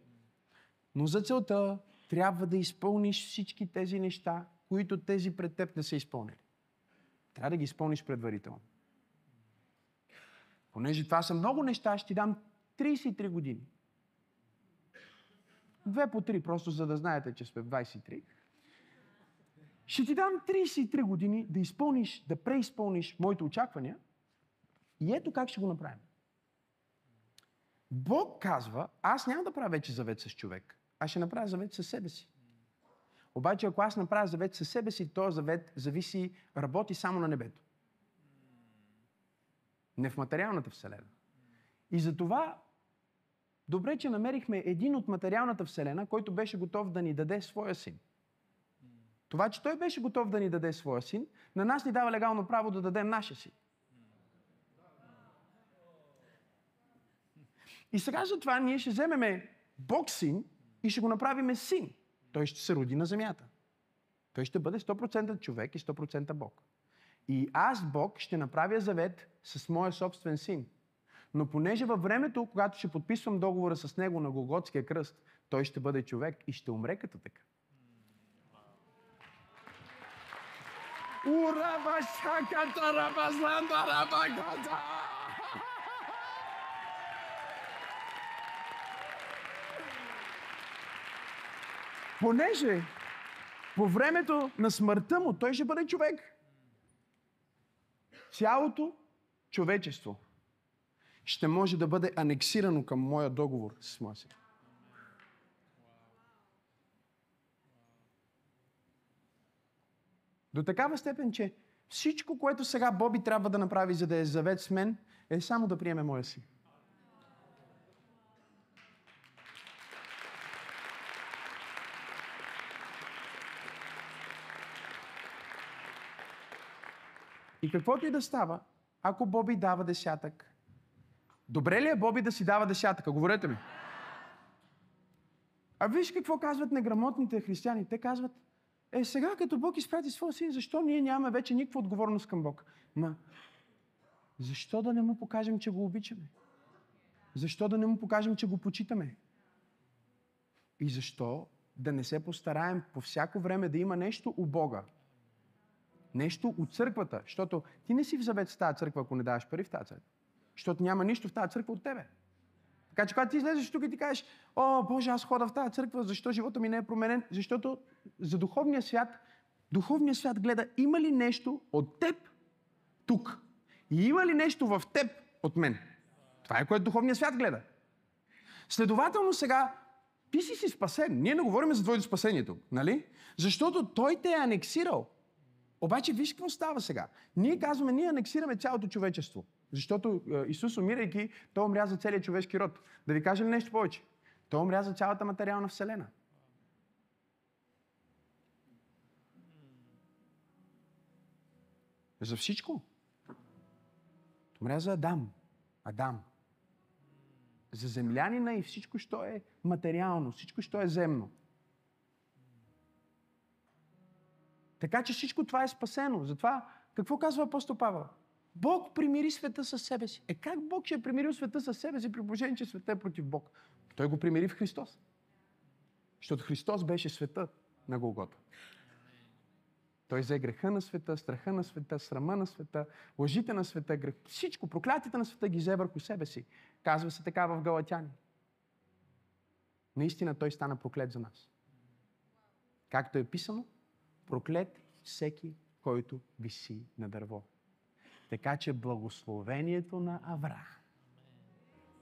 Но за целта трябва да изпълниш всички тези неща, които тези пред теб не са изпълнили. Трябва да ги изпълниш предварително. Понеже това са много неща, ще ти дам 33 години. Две по три, просто за да знаете, че сме в 23. Ще ти дам 33 години да изпълниш, да преизпълниш моите очаквания. И ето как ще го направим. Бог казва, аз няма да правя вече завет с човек, а ще направя завет със себе си. Обаче, ако аз направя завет със себе си, този завет зависи, работи само на небето. Не в материалната вселена. И затова, добре, че намерихме един от материалната вселена, който беше готов да ни даде своя син. Това, че той беше готов да ни даде своя син, на нас ни дава легално право да дадем нашия син. И сега за това ние ще вземеме Бог син и ще го направиме син. Той ще се роди на земята. Той ще бъде 100% човек и 100% Бог. И аз, Бог, ще направя завет с моя собствен син. Но понеже във времето, когато ще подписвам договора с него на Голготския кръст, той ще бъде човек и ще умре като така. Ураба шаката рабазланда рабагата! Понеже по времето на смъртта му той ще бъде човек. Цялото човечество ще може да бъде анексирано към моя договор с моя син. До такава степен, че всичко, което сега Боби трябва да направи, за да е завет с мен, е само да приеме моя си. И каквото и да става, ако Боби дава десятък, добре ли е Боби да си дава десятъка? Говорете ми. А виж какво казват неграмотните християни. Те казват, е сега като Бог изпрати своя син, защо ние нямаме вече никаква отговорност към Бог? Ма, защо да не му покажем, че го обичаме? Защо да не му покажем, че го почитаме? И защо да не се постараем по всяко време да има нещо у Бога, Нещо от църквата. Защото ти не си в завет с тази църква, ако не даваш пари в тази църква. Защото няма нищо в тази църква от тебе. Така че когато ти излезеш тук и ти кажеш, о, Боже, аз хода в тази църква, защо живота ми не е променен? Защото за духовния свят, духовният свят гледа, има ли нещо от теб тук? И има ли нещо в теб от мен? Това е което духовният свят гледа. Следователно сега, ти си си спасен. Ние не говорим за твоето спасение тук, нали? Защото той те е анексирал. Обаче виж какво става сега. Ние казваме, ние анексираме цялото човечество. Защото е, Исус, умирайки, Той умря за целият човешки род. Да ви кажа ли нещо повече? Той умря за цялата материална вселена. За всичко. Умря за Адам. Адам. За землянина и всичко, що е материално, всичко, що е земно. Така че всичко това е спасено. Затова, какво казва апостол Павел? Бог примири света със себе си. Е как Бог ще е примирил света със себе си при положение, че света е против Бог? Той го примири в Христос. Защото Христос беше света на Голгота. Той взе греха на света, страха на света, срама на света, лъжите на света, грех. всичко, проклятите на света ги взе върху себе си. Казва се така в Галатяни. Наистина той стана проклет за нас. Както е писано, проклет всеки, който виси на дърво. Така че благословението на Авраам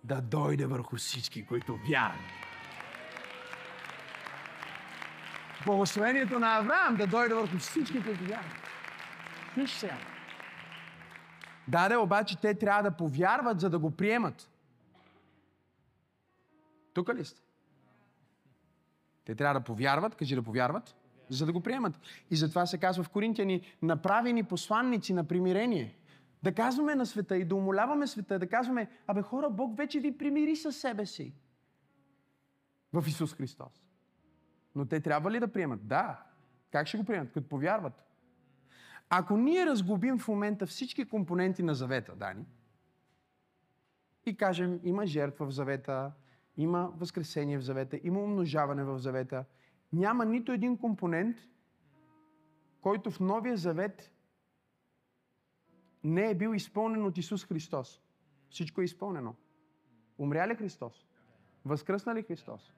да дойде върху всички, които вярват. Благословението на Авраам да дойде върху всички, които вярват. Виж сега. Даде, обаче те трябва да повярват, за да го приемат. Тук ли сте? Те трябва да повярват, кажи да повярват, за да го приемат. И затова се казва в Коринтияни, направени посланници на примирение. Да казваме на света и да умоляваме света, да казваме, абе хора, Бог вече ви примири със себе си. В Исус Христос. Но те трябва ли да приемат? Да. Как ще го приемат? Като повярват. Ако ние разгубим в момента всички компоненти на завета, Дани, и кажем, има жертва в завета, има възкресение в завета, има умножаване в завета, няма нито един компонент, който в Новия завет не е бил изпълнен от Исус Христос. Всичко е изпълнено. Умря ли Христос? Възкръсна ли Христос?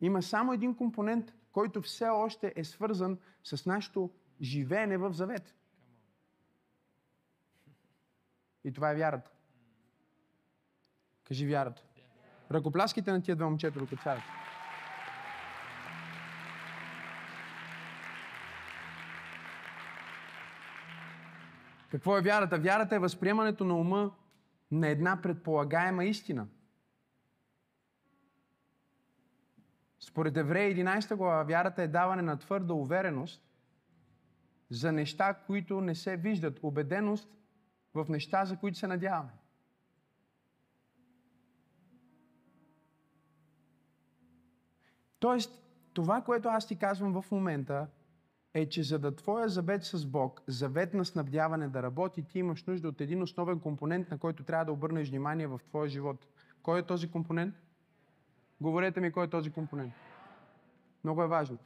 Има само един компонент, който все още е свързан с нашето живеене в завет. И това е вярата. Кажи вярата. Ръкопляските на тия две момчета, докато царят. Какво е вярата? Вярата е възприемането на ума на една предполагаема истина. Според Еврея 11 глава, вярата е даване на твърда увереност за неща, които не се виждат. Убеденост в неща, за които се надяваме. Тоест, това, което аз ти казвам в момента, е, че за да твоя завет с Бог, завет на снабдяване да работи, ти имаш нужда от един основен компонент, на който трябва да обърнеш внимание в твоя живот. Кой е този компонент? Говорете ми кой е този компонент. Много е важно.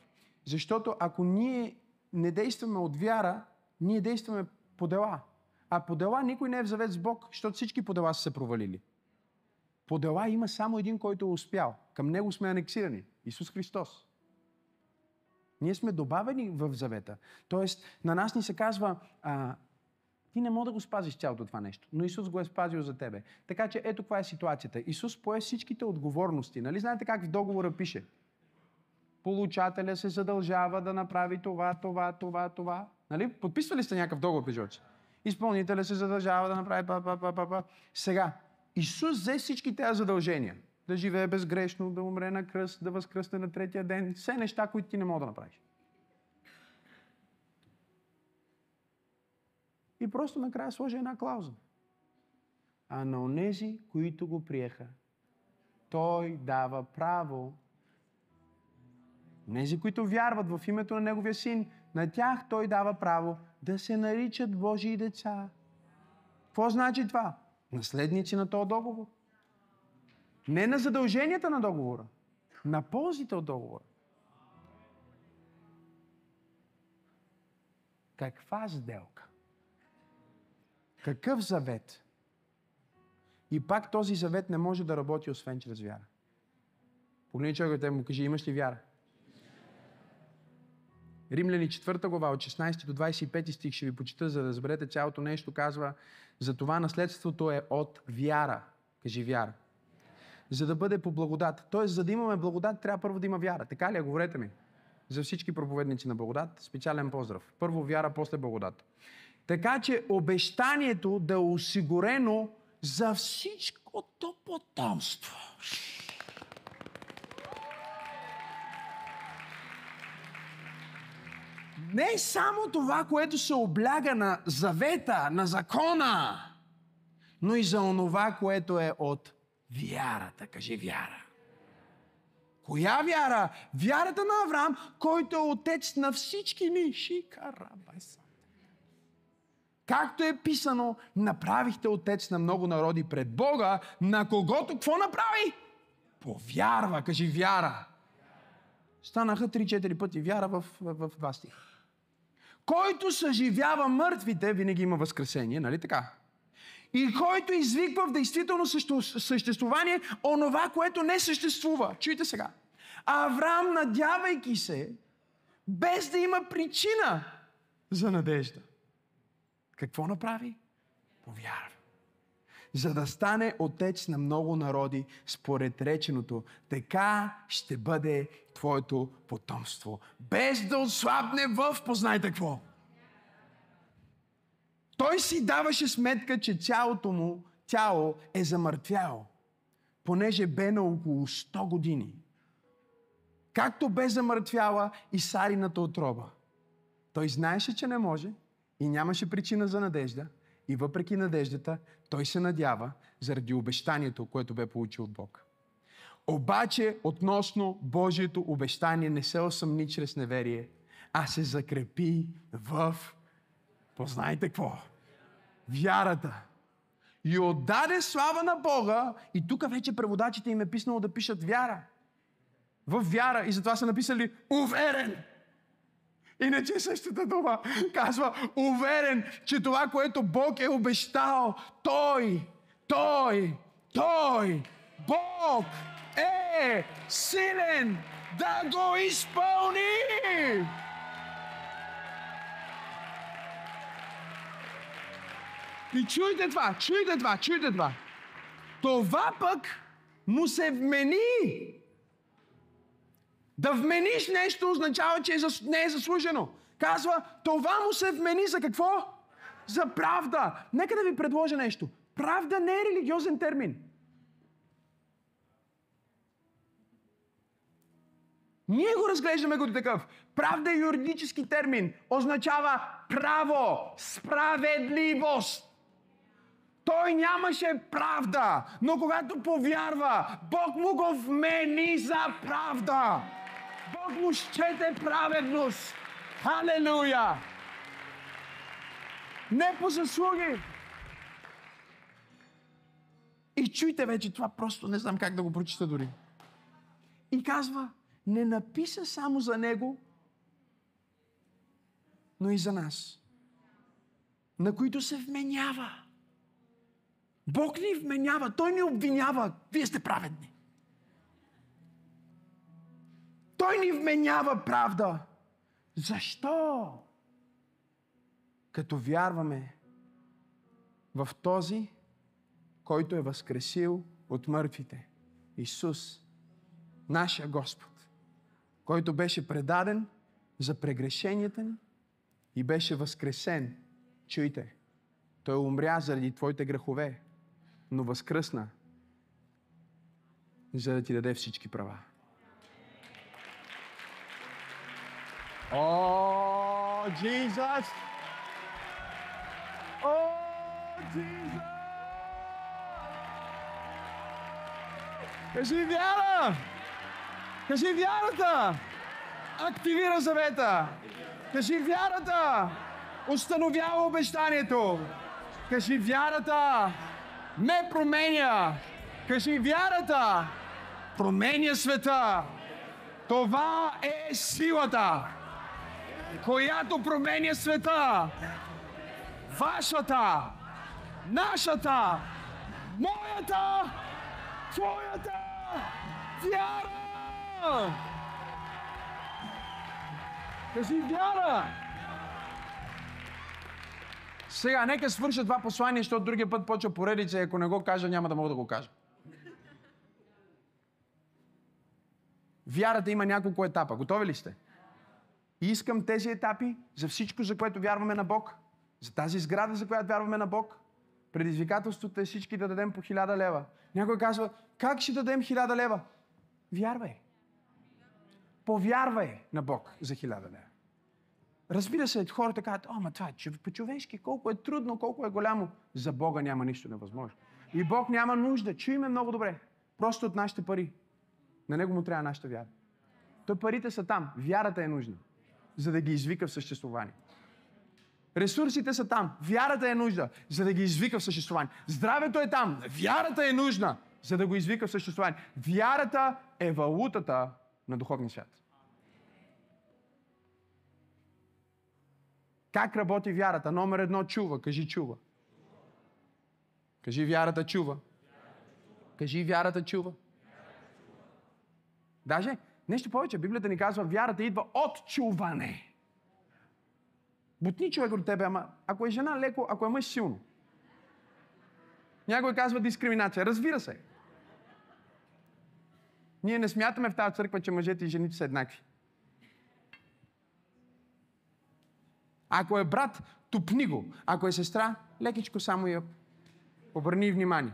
Защото ако ние не действаме от вяра, ние действаме по дела. А по дела никой не е в завет с Бог, защото всички по дела са се провалили. По дела има само един, който е успял. Към него сме анексирани. Исус Христос. Ние сме добавени в завета. Тоест, на нас ни се казва, а, ти не мога да го спазиш цялото това нещо, но Исус го е спазил за тебе. Така че ето каква е ситуацията. Исус пое всичките отговорности. Нали знаете как в договора пише? Получателя се задължава да направи това, това, това, това. Нали? Подписвали сте някакъв договор, пижочи? Изпълнителя се задължава да направи па, па, па, па, па. Сега, Исус взе всички тези задължения. Да живее безгрешно, да умре на кръст, да възкръсне на третия ден. Все неща, които ти не мога да направиш. И просто накрая сложи една клауза. А на онези, които го приеха, той дава право. Онези, които вярват в името на Неговия син, на тях той дава право да се наричат Божии деца. Какво значи това? Наследници на този договор. Не на задълженията на договора, на ползите от договора. Каква сделка? Какъв завет? И пак този завет не може да работи освен чрез вяра. Погледни човекът и му кажи, имаш ли вяра? Римляни 4 глава от 16 до 25 стих ще ви почита, за да разберете цялото нещо. Казва, за това наследството е от вяра. Кажи вяра. За да бъде по благодат. Тоест, за да имаме благодат, трябва първо да има вяра. Така ли е? Говорете ми. За всички проповедници на благодат, специален поздрав. Първо вяра, после благодат. Така че обещанието да е осигурено за всичкото потомство. не само това, което се обляга на завета, на закона, но и за онова, което е от вярата. Кажи вяра. Коя вяра? Вярата на Авраам, който е отец на всички ни. Шикарабайса. Както е писано, направихте отец на много народи пред Бога, на когото какво направи? Повярва, кажи вяра. Станаха 3-4 пъти вяра в, в, в два. Който съживява мъртвите, винаги има възкресение, нали така? И който извиква в действително съществувание онова, което не съществува. Чуйте сега. Авраам, надявайки се, без да има причина за надежда. Какво направи? Повярва. За да стане отец на много народи, според реченото, така ще бъде твоето потомство. Без да отслабне в, познайте какво. Той си даваше сметка, че цялото му тяло е замъртвяло, понеже бе на около 100 години. Както бе замъртвяла и Сарината отроба. Той знаеше, че не може и нямаше причина за надежда. И въпреки надеждата, той се надява заради обещанието, което бе получил от Бог. Обаче, относно Божието обещание, не се осъмни чрез неверие, а се закрепи в, познайте какво, вярата. И отдаде слава на Бога. И тук вече преводачите им е писнало да пишат вяра. В вяра. И затова са написали уверен. Иначе същата дума казва уверен, че това, което Бог е обещал, Той, Той, Той, Бог е силен да го изпълни. И чуйте това, чуйте това, чуйте това. Това пък му се вмени. Да вмениш нещо означава, че е не е заслужено. Казва, това му се вмени за какво? За правда. Нека да ви предложа нещо. Правда не е религиозен термин. Ние го разглеждаме като такъв. Правда е юридически термин. Означава право, справедливост. Той нямаше правда, но когато повярва, Бог му го вмени за правда. Бог му щете праведност. Халелуя! Не по заслуги. И чуйте вече, това просто не знам как да го прочита дори. И казва, не написа само за него, но и за нас, на които се вменява. Бог ни вменява, Той ни обвинява. Вие сте праведни. Той ни вменява правда. Защо? Като вярваме в този, който е възкресил от мъртвите. Исус, нашия Господ, който беше предаден за прегрешенията ни и беше възкресен. Чуйте, Той умря заради твоите грехове, но възкръсна, за да ти даде всички права. О, Джизус! О, Джизус! Кажи вяра! Кажи вярата! Активира завета! Кажи вярата! Установява обещанието! Кажи вярата! Ме променя! Кажи вярата! Променя света! Това е силата! която променя света. Вашата, нашата, моята, твоята вяра. Кажи вяра. Сега, нека свърша това послание, защото другия път почва поредица и ако не го кажа, няма да мога да го кажа. Вярата има няколко етапа. Готови ли сте? И искам тези етапи за всичко, за което вярваме на Бог, за тази сграда, за която вярваме на Бог. Предизвикателството е всички да дадем по хиляда лева. Някой казва, как ще дадем хиляда лева? Вярвай. Повярвай на Бог за хиляда лева. Разбира се, хората казват, о, ма това е по-човешки, колко е трудно, колко е голямо. За Бога няма нищо невъзможно. И Бог няма нужда. Чуй ме много добре. Просто от нашите пари. На Него му трябва нашата вяра. То парите са там. Вярата е нужна за да ги извика в съществуване. Ресурсите са там. Вярата е нужда, за да ги извика в съществуване. Здравето е там. Вярата е нужна, за да го извика в съществуване. Вярата е валутата на духовния свят. Как работи вярата? Номер едно чува. Кажи чува. Кажи вярата чува. Кажи вярата чува. Даже Нещо повече, Библията ни казва, вярата идва от чуване. Бутни човек от тебе, ама ако е жена леко, ако е мъж силно. Някой казва дискриминация. Разбира се. Ние не смятаме в тази църква, че мъжете и жените са еднакви. Ако е брат, тупни го. Ако е сестра, лекичко само я обърни внимание.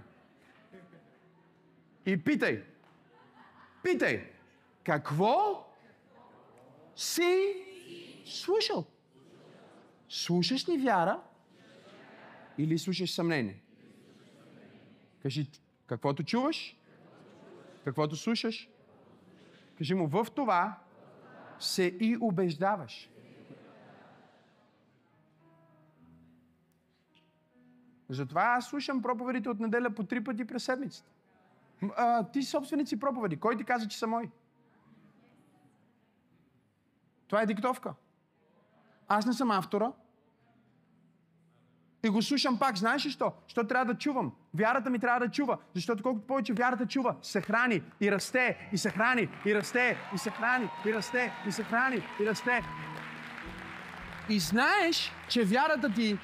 И питай. Питай. Какво си слушал? Слушаш ли вяра или слушаш съмнение? Кажи, каквото чуваш, каквото слушаш, кажи му, в това се и убеждаваш. Затова аз слушам проповедите от неделя по три пъти през седмицата. А, ти собственици проповеди. Кой ти каза, че са мои? Това е диктовка. Аз не съм автора. И го слушам пак. Знаеш ли що? Що трябва да чувам? Вярата ми трябва да чува. Защото колкото повече вярата чува, се храни и расте, и се храни, и расте, и се храни, и расте, и се храни, и расте. И знаеш, че вярата ти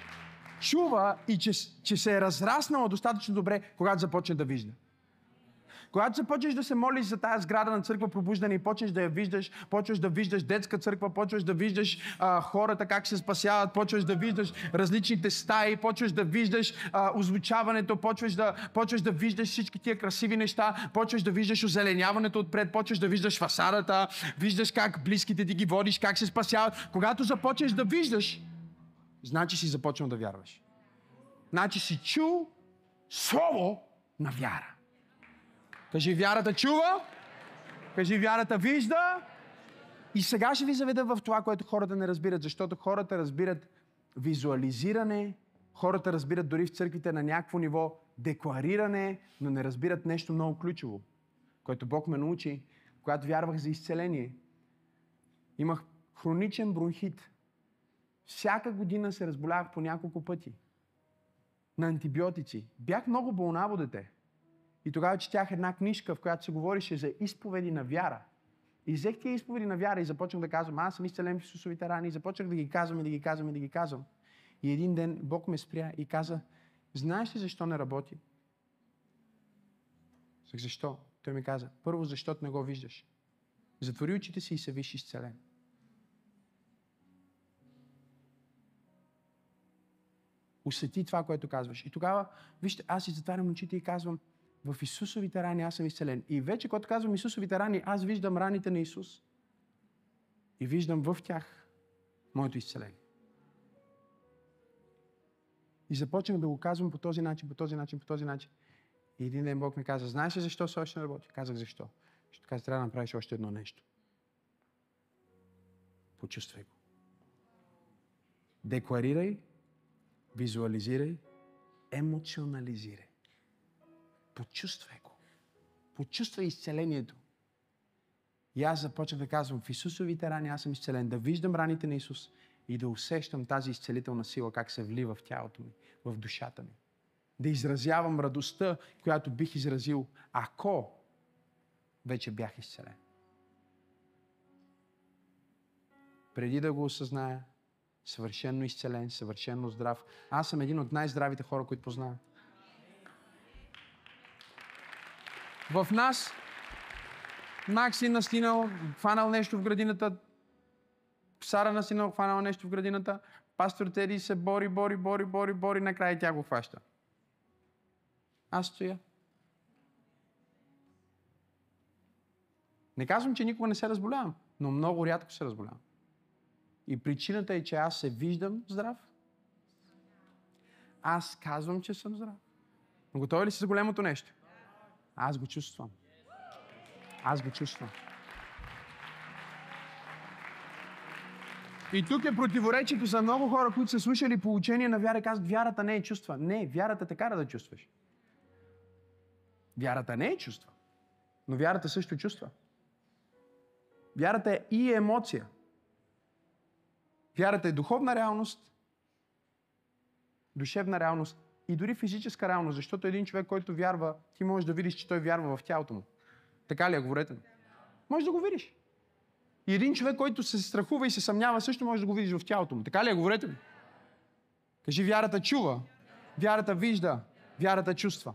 чува и че, че се е разраснала достатъчно добре, когато започне да вижда. Когато започнеш да се молиш за тази сграда на църква пробуждане и почнеш да я виждаш, почваш да виждаш детска църква, почваш да виждаш а, хората как се спасяват, почваш да виждаш различните стаи, почваш да виждаш а, озвучаването, почваш да, почваш да виждаш всички тия красиви неща, почваш да виждаш озеленяването отпред, почваш да виждаш фасадата, виждаш как близките ти ги водиш, как се спасяват. Когато започнеш да виждаш, значи си започнал да вярваш. Значи си чул слово на вяра. Кажи, вярата чува. Кажи, вярата вижда. И сега ще ви заведа в това, което хората не разбират, защото хората разбират визуализиране, хората разбират дори в църквите на някакво ниво деклариране, но не разбират нещо много ключово, което Бог ме научи, когато вярвах за изцеление. Имах хроничен бронхит. Всяка година се разболях по няколко пъти. На антибиотици. Бях много болнаво дете. И тогава четях една книжка, в която се говореше за изповеди на вяра. И взех тия изповеди на вяра и започнах да казвам, аз съм изцелен в Исусовите рани. И започнах да ги казвам и да ги казвам и да ги казвам. И един ден Бог ме спря и каза, знаеш ли защо не работи? Защо? Той ми каза, първо, защото не го виждаш. Затвори очите си и се виж изцелен. Усети това, което казваш. И тогава, вижте, аз си затварям очите и казвам, в Исусовите рани аз съм изцелен. И вече, когато казвам Исусовите рани, аз виждам раните на Исус. И виждам в тях моето изцеление. И започнах да го казвам по този начин, по този начин, по този начин. И един ден Бог ми каза, знаеш ли защо се още не работи? Казах защо. Защото каза, трябва да направиш още едно нещо. Почувствай го. Декларирай, визуализирай, емоционализирай. Почувствай го. Почувствай изцелението. И аз започнах да казвам, в Исусовите рани аз съм изцелен, да виждам раните на Исус и да усещам тази изцелителна сила, как се влива в тялото ми, в душата ми. Да изразявам радостта, която бих изразил, ако вече бях изцелен. Преди да го осъзная, съвършенно изцелен, съвършенно здрав. Аз съм един от най-здравите хора, които познавам. В нас Макси настинал, хванал нещо в градината, Сара настинал, хванал нещо в градината, пастор Теди се бори, бори, бори, бори, бори, накрая тя го хваща. Аз стоя. Не казвам, че никога не се разболявам, но много рядко се разболявам. И причината е, че аз се виждам здрав. Аз казвам, че съм здрав. Но готови ли си за големото нещо? Аз го чувствам. Аз го чувствам. И тук е противоречието за много хора, които са слушали по учение на вяра и казват, вярата не е чувства. Не, вярата те кара да чувстваш. Вярата не е чувства. Но вярата също чувства. Вярата е и емоция. Вярата е духовна реалност, душевна реалност и дори физическа реалност, защото един човек, който вярва, ти можеш да видиш, че той вярва в тялото му. Така ли е, говорете? Може да го видиш. И един човек, който се страхува и се съмнява, също може да го видиш в тялото му. Така ли е, говорете? Кажи, вярата чува, вярата вижда, вярата чувства.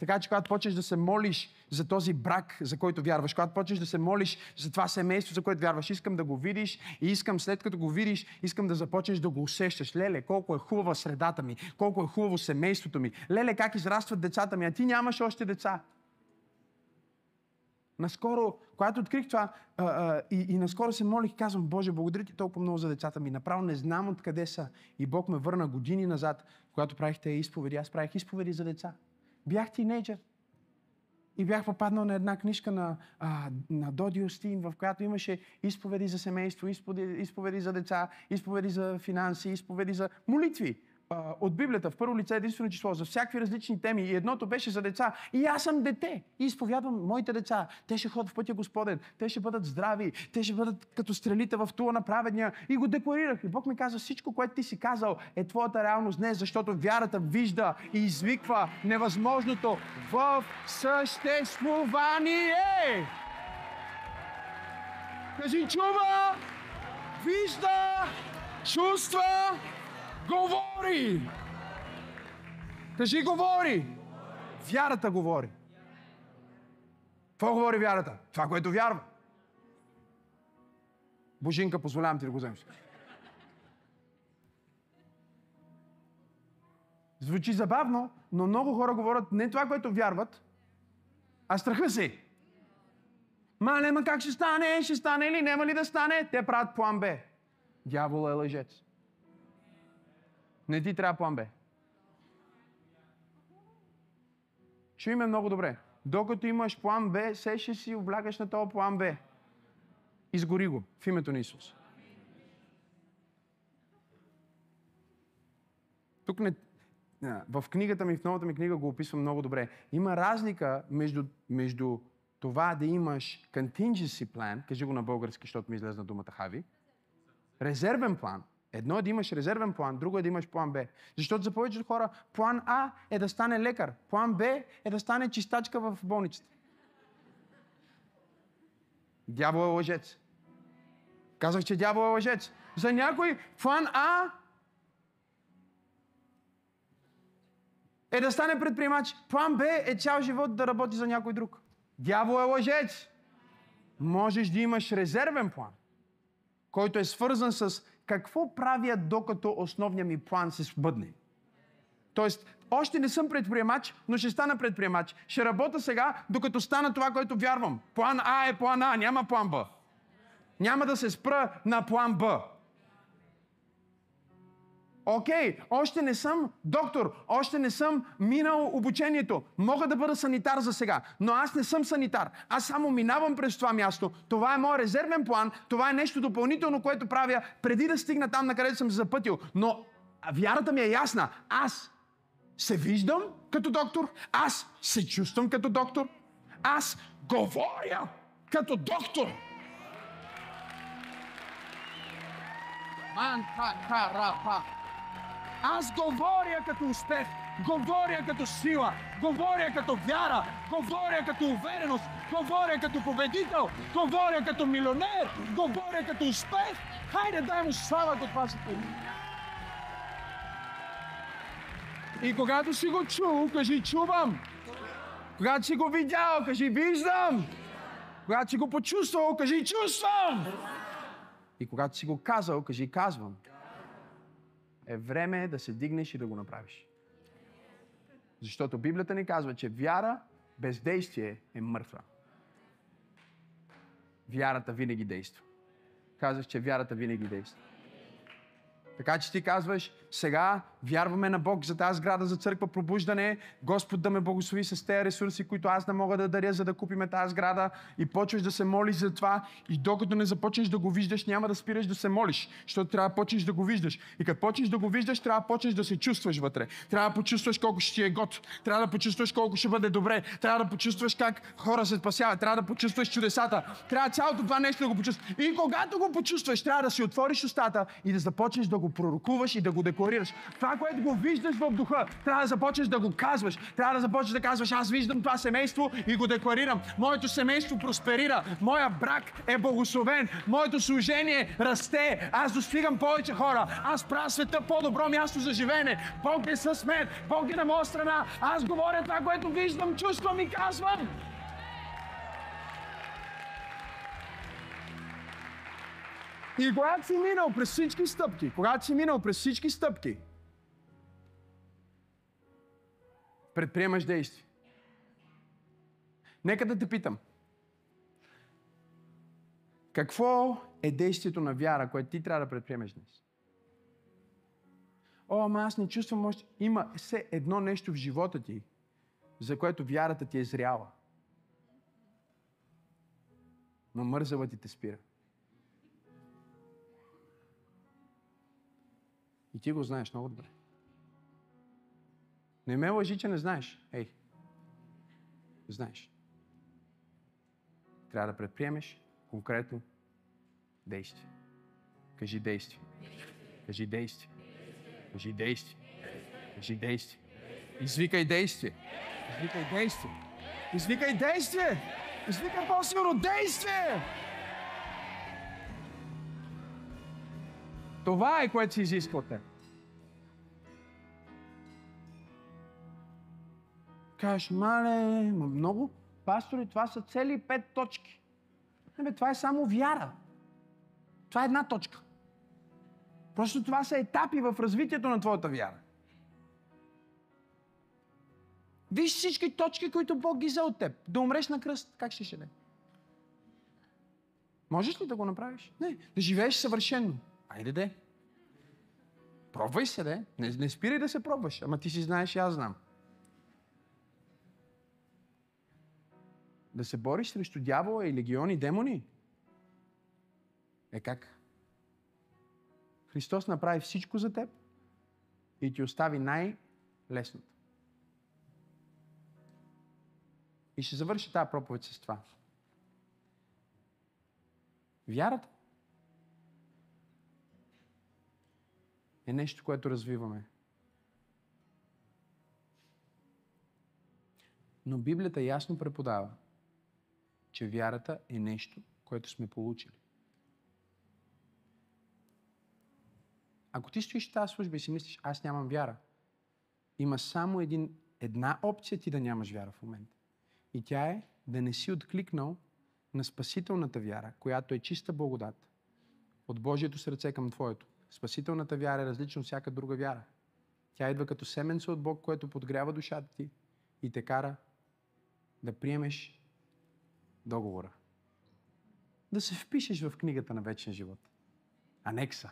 Така че когато почнеш да се молиш за този брак, за който вярваш, когато почнеш да се молиш за това семейство, за което вярваш, искам да го видиш и искам след като го видиш, искам да започнеш да го усещаш. Леле, колко е хубава средата ми, колко е хубаво семейството ми. Леле, как израстват децата ми, а ти нямаш още деца. Наскоро, когато открих това а, а, и, и наскоро се молих, казвам, Боже, благодаря ти толкова много за децата ми. Направо не знам откъде са. И Бог ме върна години назад, когато правихте изповеди. Аз правих изповеди за деца. Бях тинейджър. И бях попаднал на една книжка на, а, на Доди Остин, в която имаше изповеди за семейство, изповеди, изповеди за деца, изповеди за финанси, изповеди за молитви от Библията в първо лице единствено число за всякакви различни теми. И едното беше за деца. И аз съм дете. И изповядвам моите деца. Те ще ходят в пътя Господен. Те ще бъдат здрави. Те ще бъдат като стрелите в тула на праведния. И го декларирах. И Бог ми каза, всичко, което ти си казал, е твоята реалност днес, защото вярата вижда и извиква невъзможното в съществувание. Кажи, чува, вижда, чувства, говори. Кажи, говори. Вярата говори. Какво говори вярата? Това, което вярва. Божинка, позволявам ти да го вземеш. Звучи забавно, но много хора говорят не това, което вярват, а страха си. Ма, нема как ще стане, ще стане или няма ли да стане? Те правят план Б. Дявол е лъжец. Не ти трябва план Б. Чуй ме много добре. Докато имаш план Б, се ще си облягаш на този план Б. Изгори го в името на Исус. Тук не, в книгата ми, в новата ми книга го описвам много добре. Има разлика между, между това да имаш contingency plan, кажи го на български, защото ми излезна думата хави, резервен план. Едно е да имаш резервен план, друго е да имаш план Б. Защото за повечето хора план А е да стане лекар, план Б е да стане чистачка в болницата. Дявол е лъжец. Казах, че дявол е лъжец. За някой план А е да стане предприемач. План Б е цял живот да работи за някой друг. Дявол е лъжец. Можеш да имаш резервен план, който е свързан с какво правя докато основният ми план се сбъдне. Тоест, още не съм предприемач, но ще стана предприемач. Ще работя сега, докато стана това, което вярвам. План А е план А, няма план Б. Няма да се спра на план Б. Окей, okay, още не съм доктор, още не съм минал обучението. Мога да бъда санитар за сега, но аз не съм санитар. Аз само минавам през това място. Това е мой резервен план, това е нещо допълнително, което правя преди да стигна там, на където съм запътил. Но вярата ми е ясна. Аз се виждам като доктор, аз се чувствам като доктор, аз говоря като доктор. Ман, ха, ха, ра, ха. Аз говоря като успех, говоря като сила, говоря като вяра, говоря като увереност, говоря като победител, говоря като милионер, говоря като успех. Хайде, дай му слава до това И когато си го чул, кажи чувам. Когато си го видял, кажи виждам. Когато си го почувствал, кажи чувствам. И когато си го казал, кажи казвам е време да се дигнеш и да го направиш. Защото Библията ни казва, че вяра без действие е мъртва. Вярата винаги действа. Казах, че вярата винаги действа. Така че ти казваш, сега вярваме на Бог за тази сграда за църква пробуждане, Господ да ме благослови с тези ресурси, които аз не мога да даря, за да купиме тази сграда и почваш да се молиш за това и докато не започнеш да го виждаш, няма да спираш да се молиш, защото трябва да почнеш да го виждаш. И като почнеш да го виждаш, трябва да почнеш да се чувстваш вътре. Трябва да почувстваш колко ще ти е год. Трябва да почувстваш колко ще бъде добре. Трябва да почувстваш как хора се спасяват. Трябва да почувстваш чудесата. Трябва цялото това нещо да го почувстваш. И когато го почувстваш, трябва да си отвориш устата и да започнеш да го пророкуваш и да го декларираш. Това, което го виждаш в духа, трябва да започнеш да го казваш. Трябва да започнеш да казваш, аз виждам това семейство и го декларирам. Моето семейство просперира. Моя брак е благословен. Моето служение расте. Аз достигам повече хора. Аз правя света по-добро място за живеене. Бог е с мен. Бог е на моя страна. Аз говоря това, което виждам, чувствам и казвам. И когато си минал през всички стъпки, когато си минал през всички стъпки, предприемаш действия. Нека да те питам. Какво е действието на вяра, което ти трябва да предприемеш днес? О, ама аз не чувствам още. Има все едно нещо в живота ти, за което вярата ти е зряла. Но мързава ти те спира. И ти го знаеш много добре. Не ме лъжи, че не знаеш. Ей, знаеш. Трябва да предприемеш конкретно действие. Кажи действие. Кажи действие. Кажи действие. Кажи действие. Извикай действие. Извикай действие. Извикай действие. Извикай по-силно действие. Това е което се изисква от теб. Кажеш, мале, много пастори, това са цели пет точки. Не бе, това е само вяра. Това е една точка. Просто това са етапи в развитието на твоята вяра. Виж всички точки, които Бог ги взе от теб. Да умреш на кръст, как ще ще? Можеш ли да го направиш? Не. Да живееш съвършенно. Айде де. Пробвай се, де. Не, не спирай да се пробваш. Ама ти си знаеш аз знам. Да се бориш срещу дявола и легиони демони? Е как? Христос направи всичко за теб и ти остави най-лесното. И ще завърши тази проповед с това. Вярата е нещо, което развиваме. Но Библията ясно преподава, че вярата е нещо, което сме получили. Ако ти стоиш в тази служба и си мислиш, аз нямам вяра, има само един, една опция ти да нямаш вяра в момента. И тя е да не си откликнал на спасителната вяра, която е чиста благодат от Божието сърце към Твоето. Спасителната вяра е различна от всяка друга вяра. Тя идва като семенце от Бог, което подгрява душата ти и те кара да приемеш договора. Да се впишеш в книгата на вечен живот. Анекса.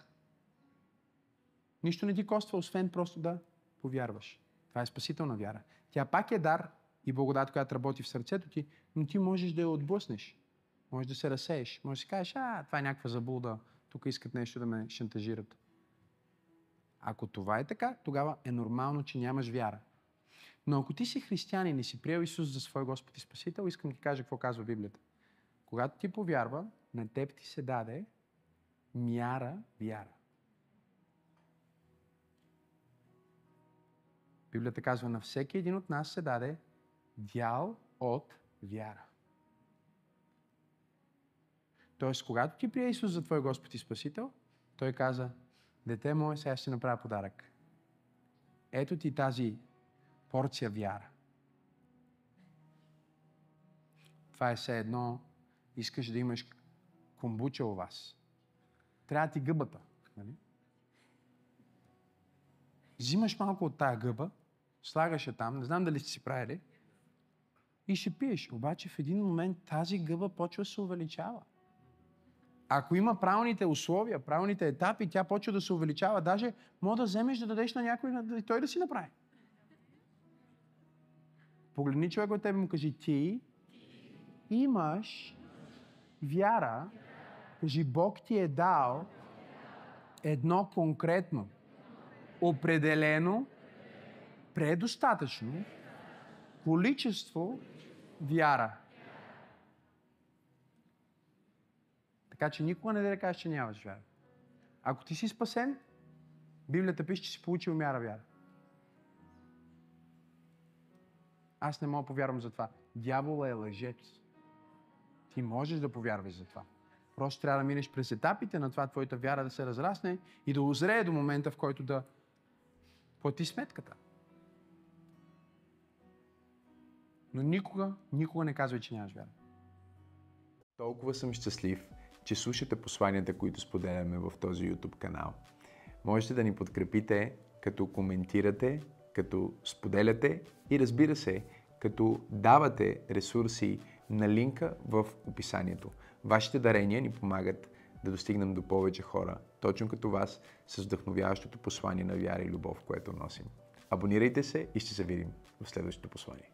Нищо не ти коства, освен просто да повярваш. Това е спасителна вяра. Тя пак е дар и благодат, която работи в сърцето ти, но ти можеш да я отблъснеш. Можеш да се разсееш. Можеш да си кажеш, а, това е някаква заблуда. Тук искат нещо да ме шантажират. Ако това е така, тогава е нормално, че нямаш вяра. Но ако ти си християнин и си приел Исус за свой Господ и Спасител, искам да ти кажа какво казва Библията. Когато ти повярва, на теб ти се даде мяра вяра. Библията казва, на всеки един от нас се даде дял от вяра. Тоест, когато ти прие Исус за Твой Господ и Спасител, Той каза, дете мое, сега ще направя подарък. Ето ти тази порция вяра. Това е все едно, искаш да имаш комбуча у вас. Трябва ти гъбата. Нали? Взимаш малко от тая гъба, слагаш я там, не знам дали сте си правили, и ще пиеш. Обаче в един момент тази гъба почва да се увеличава. Ако има правилните условия, правилните етапи, тя почва да се увеличава. Даже мога да вземеш да дадеш на някой и той да си направи. Погледни човек от тебе му кажи, ти имаш вяра, кажи, Бог ти е дал едно конкретно, определено, предостатъчно количество вяра. Така че никога не да кажеш, че нямаш вяра. Ако ти си спасен, Библията пише, че си получил мяра вяра. Аз не мога да повярвам за това. Дявола е лъжец. Ти можеш да повярваш за това. Просто трябва да минеш през етапите на това твоята вяра да се разрасне и да озрее до момента, в който да плати сметката. Но никога, никога не казвай, че нямаш вяра. Толкова съм щастлив, че слушате посланията, които споделяме в този YouTube канал. Можете да ни подкрепите, като коментирате, като споделяте и разбира се, като давате ресурси на линка в описанието. Вашите дарения ни помагат да достигнем до повече хора, точно като вас, с вдъхновяващото послание на вяра и любов, което носим. Абонирайте се и ще се видим в следващото послание.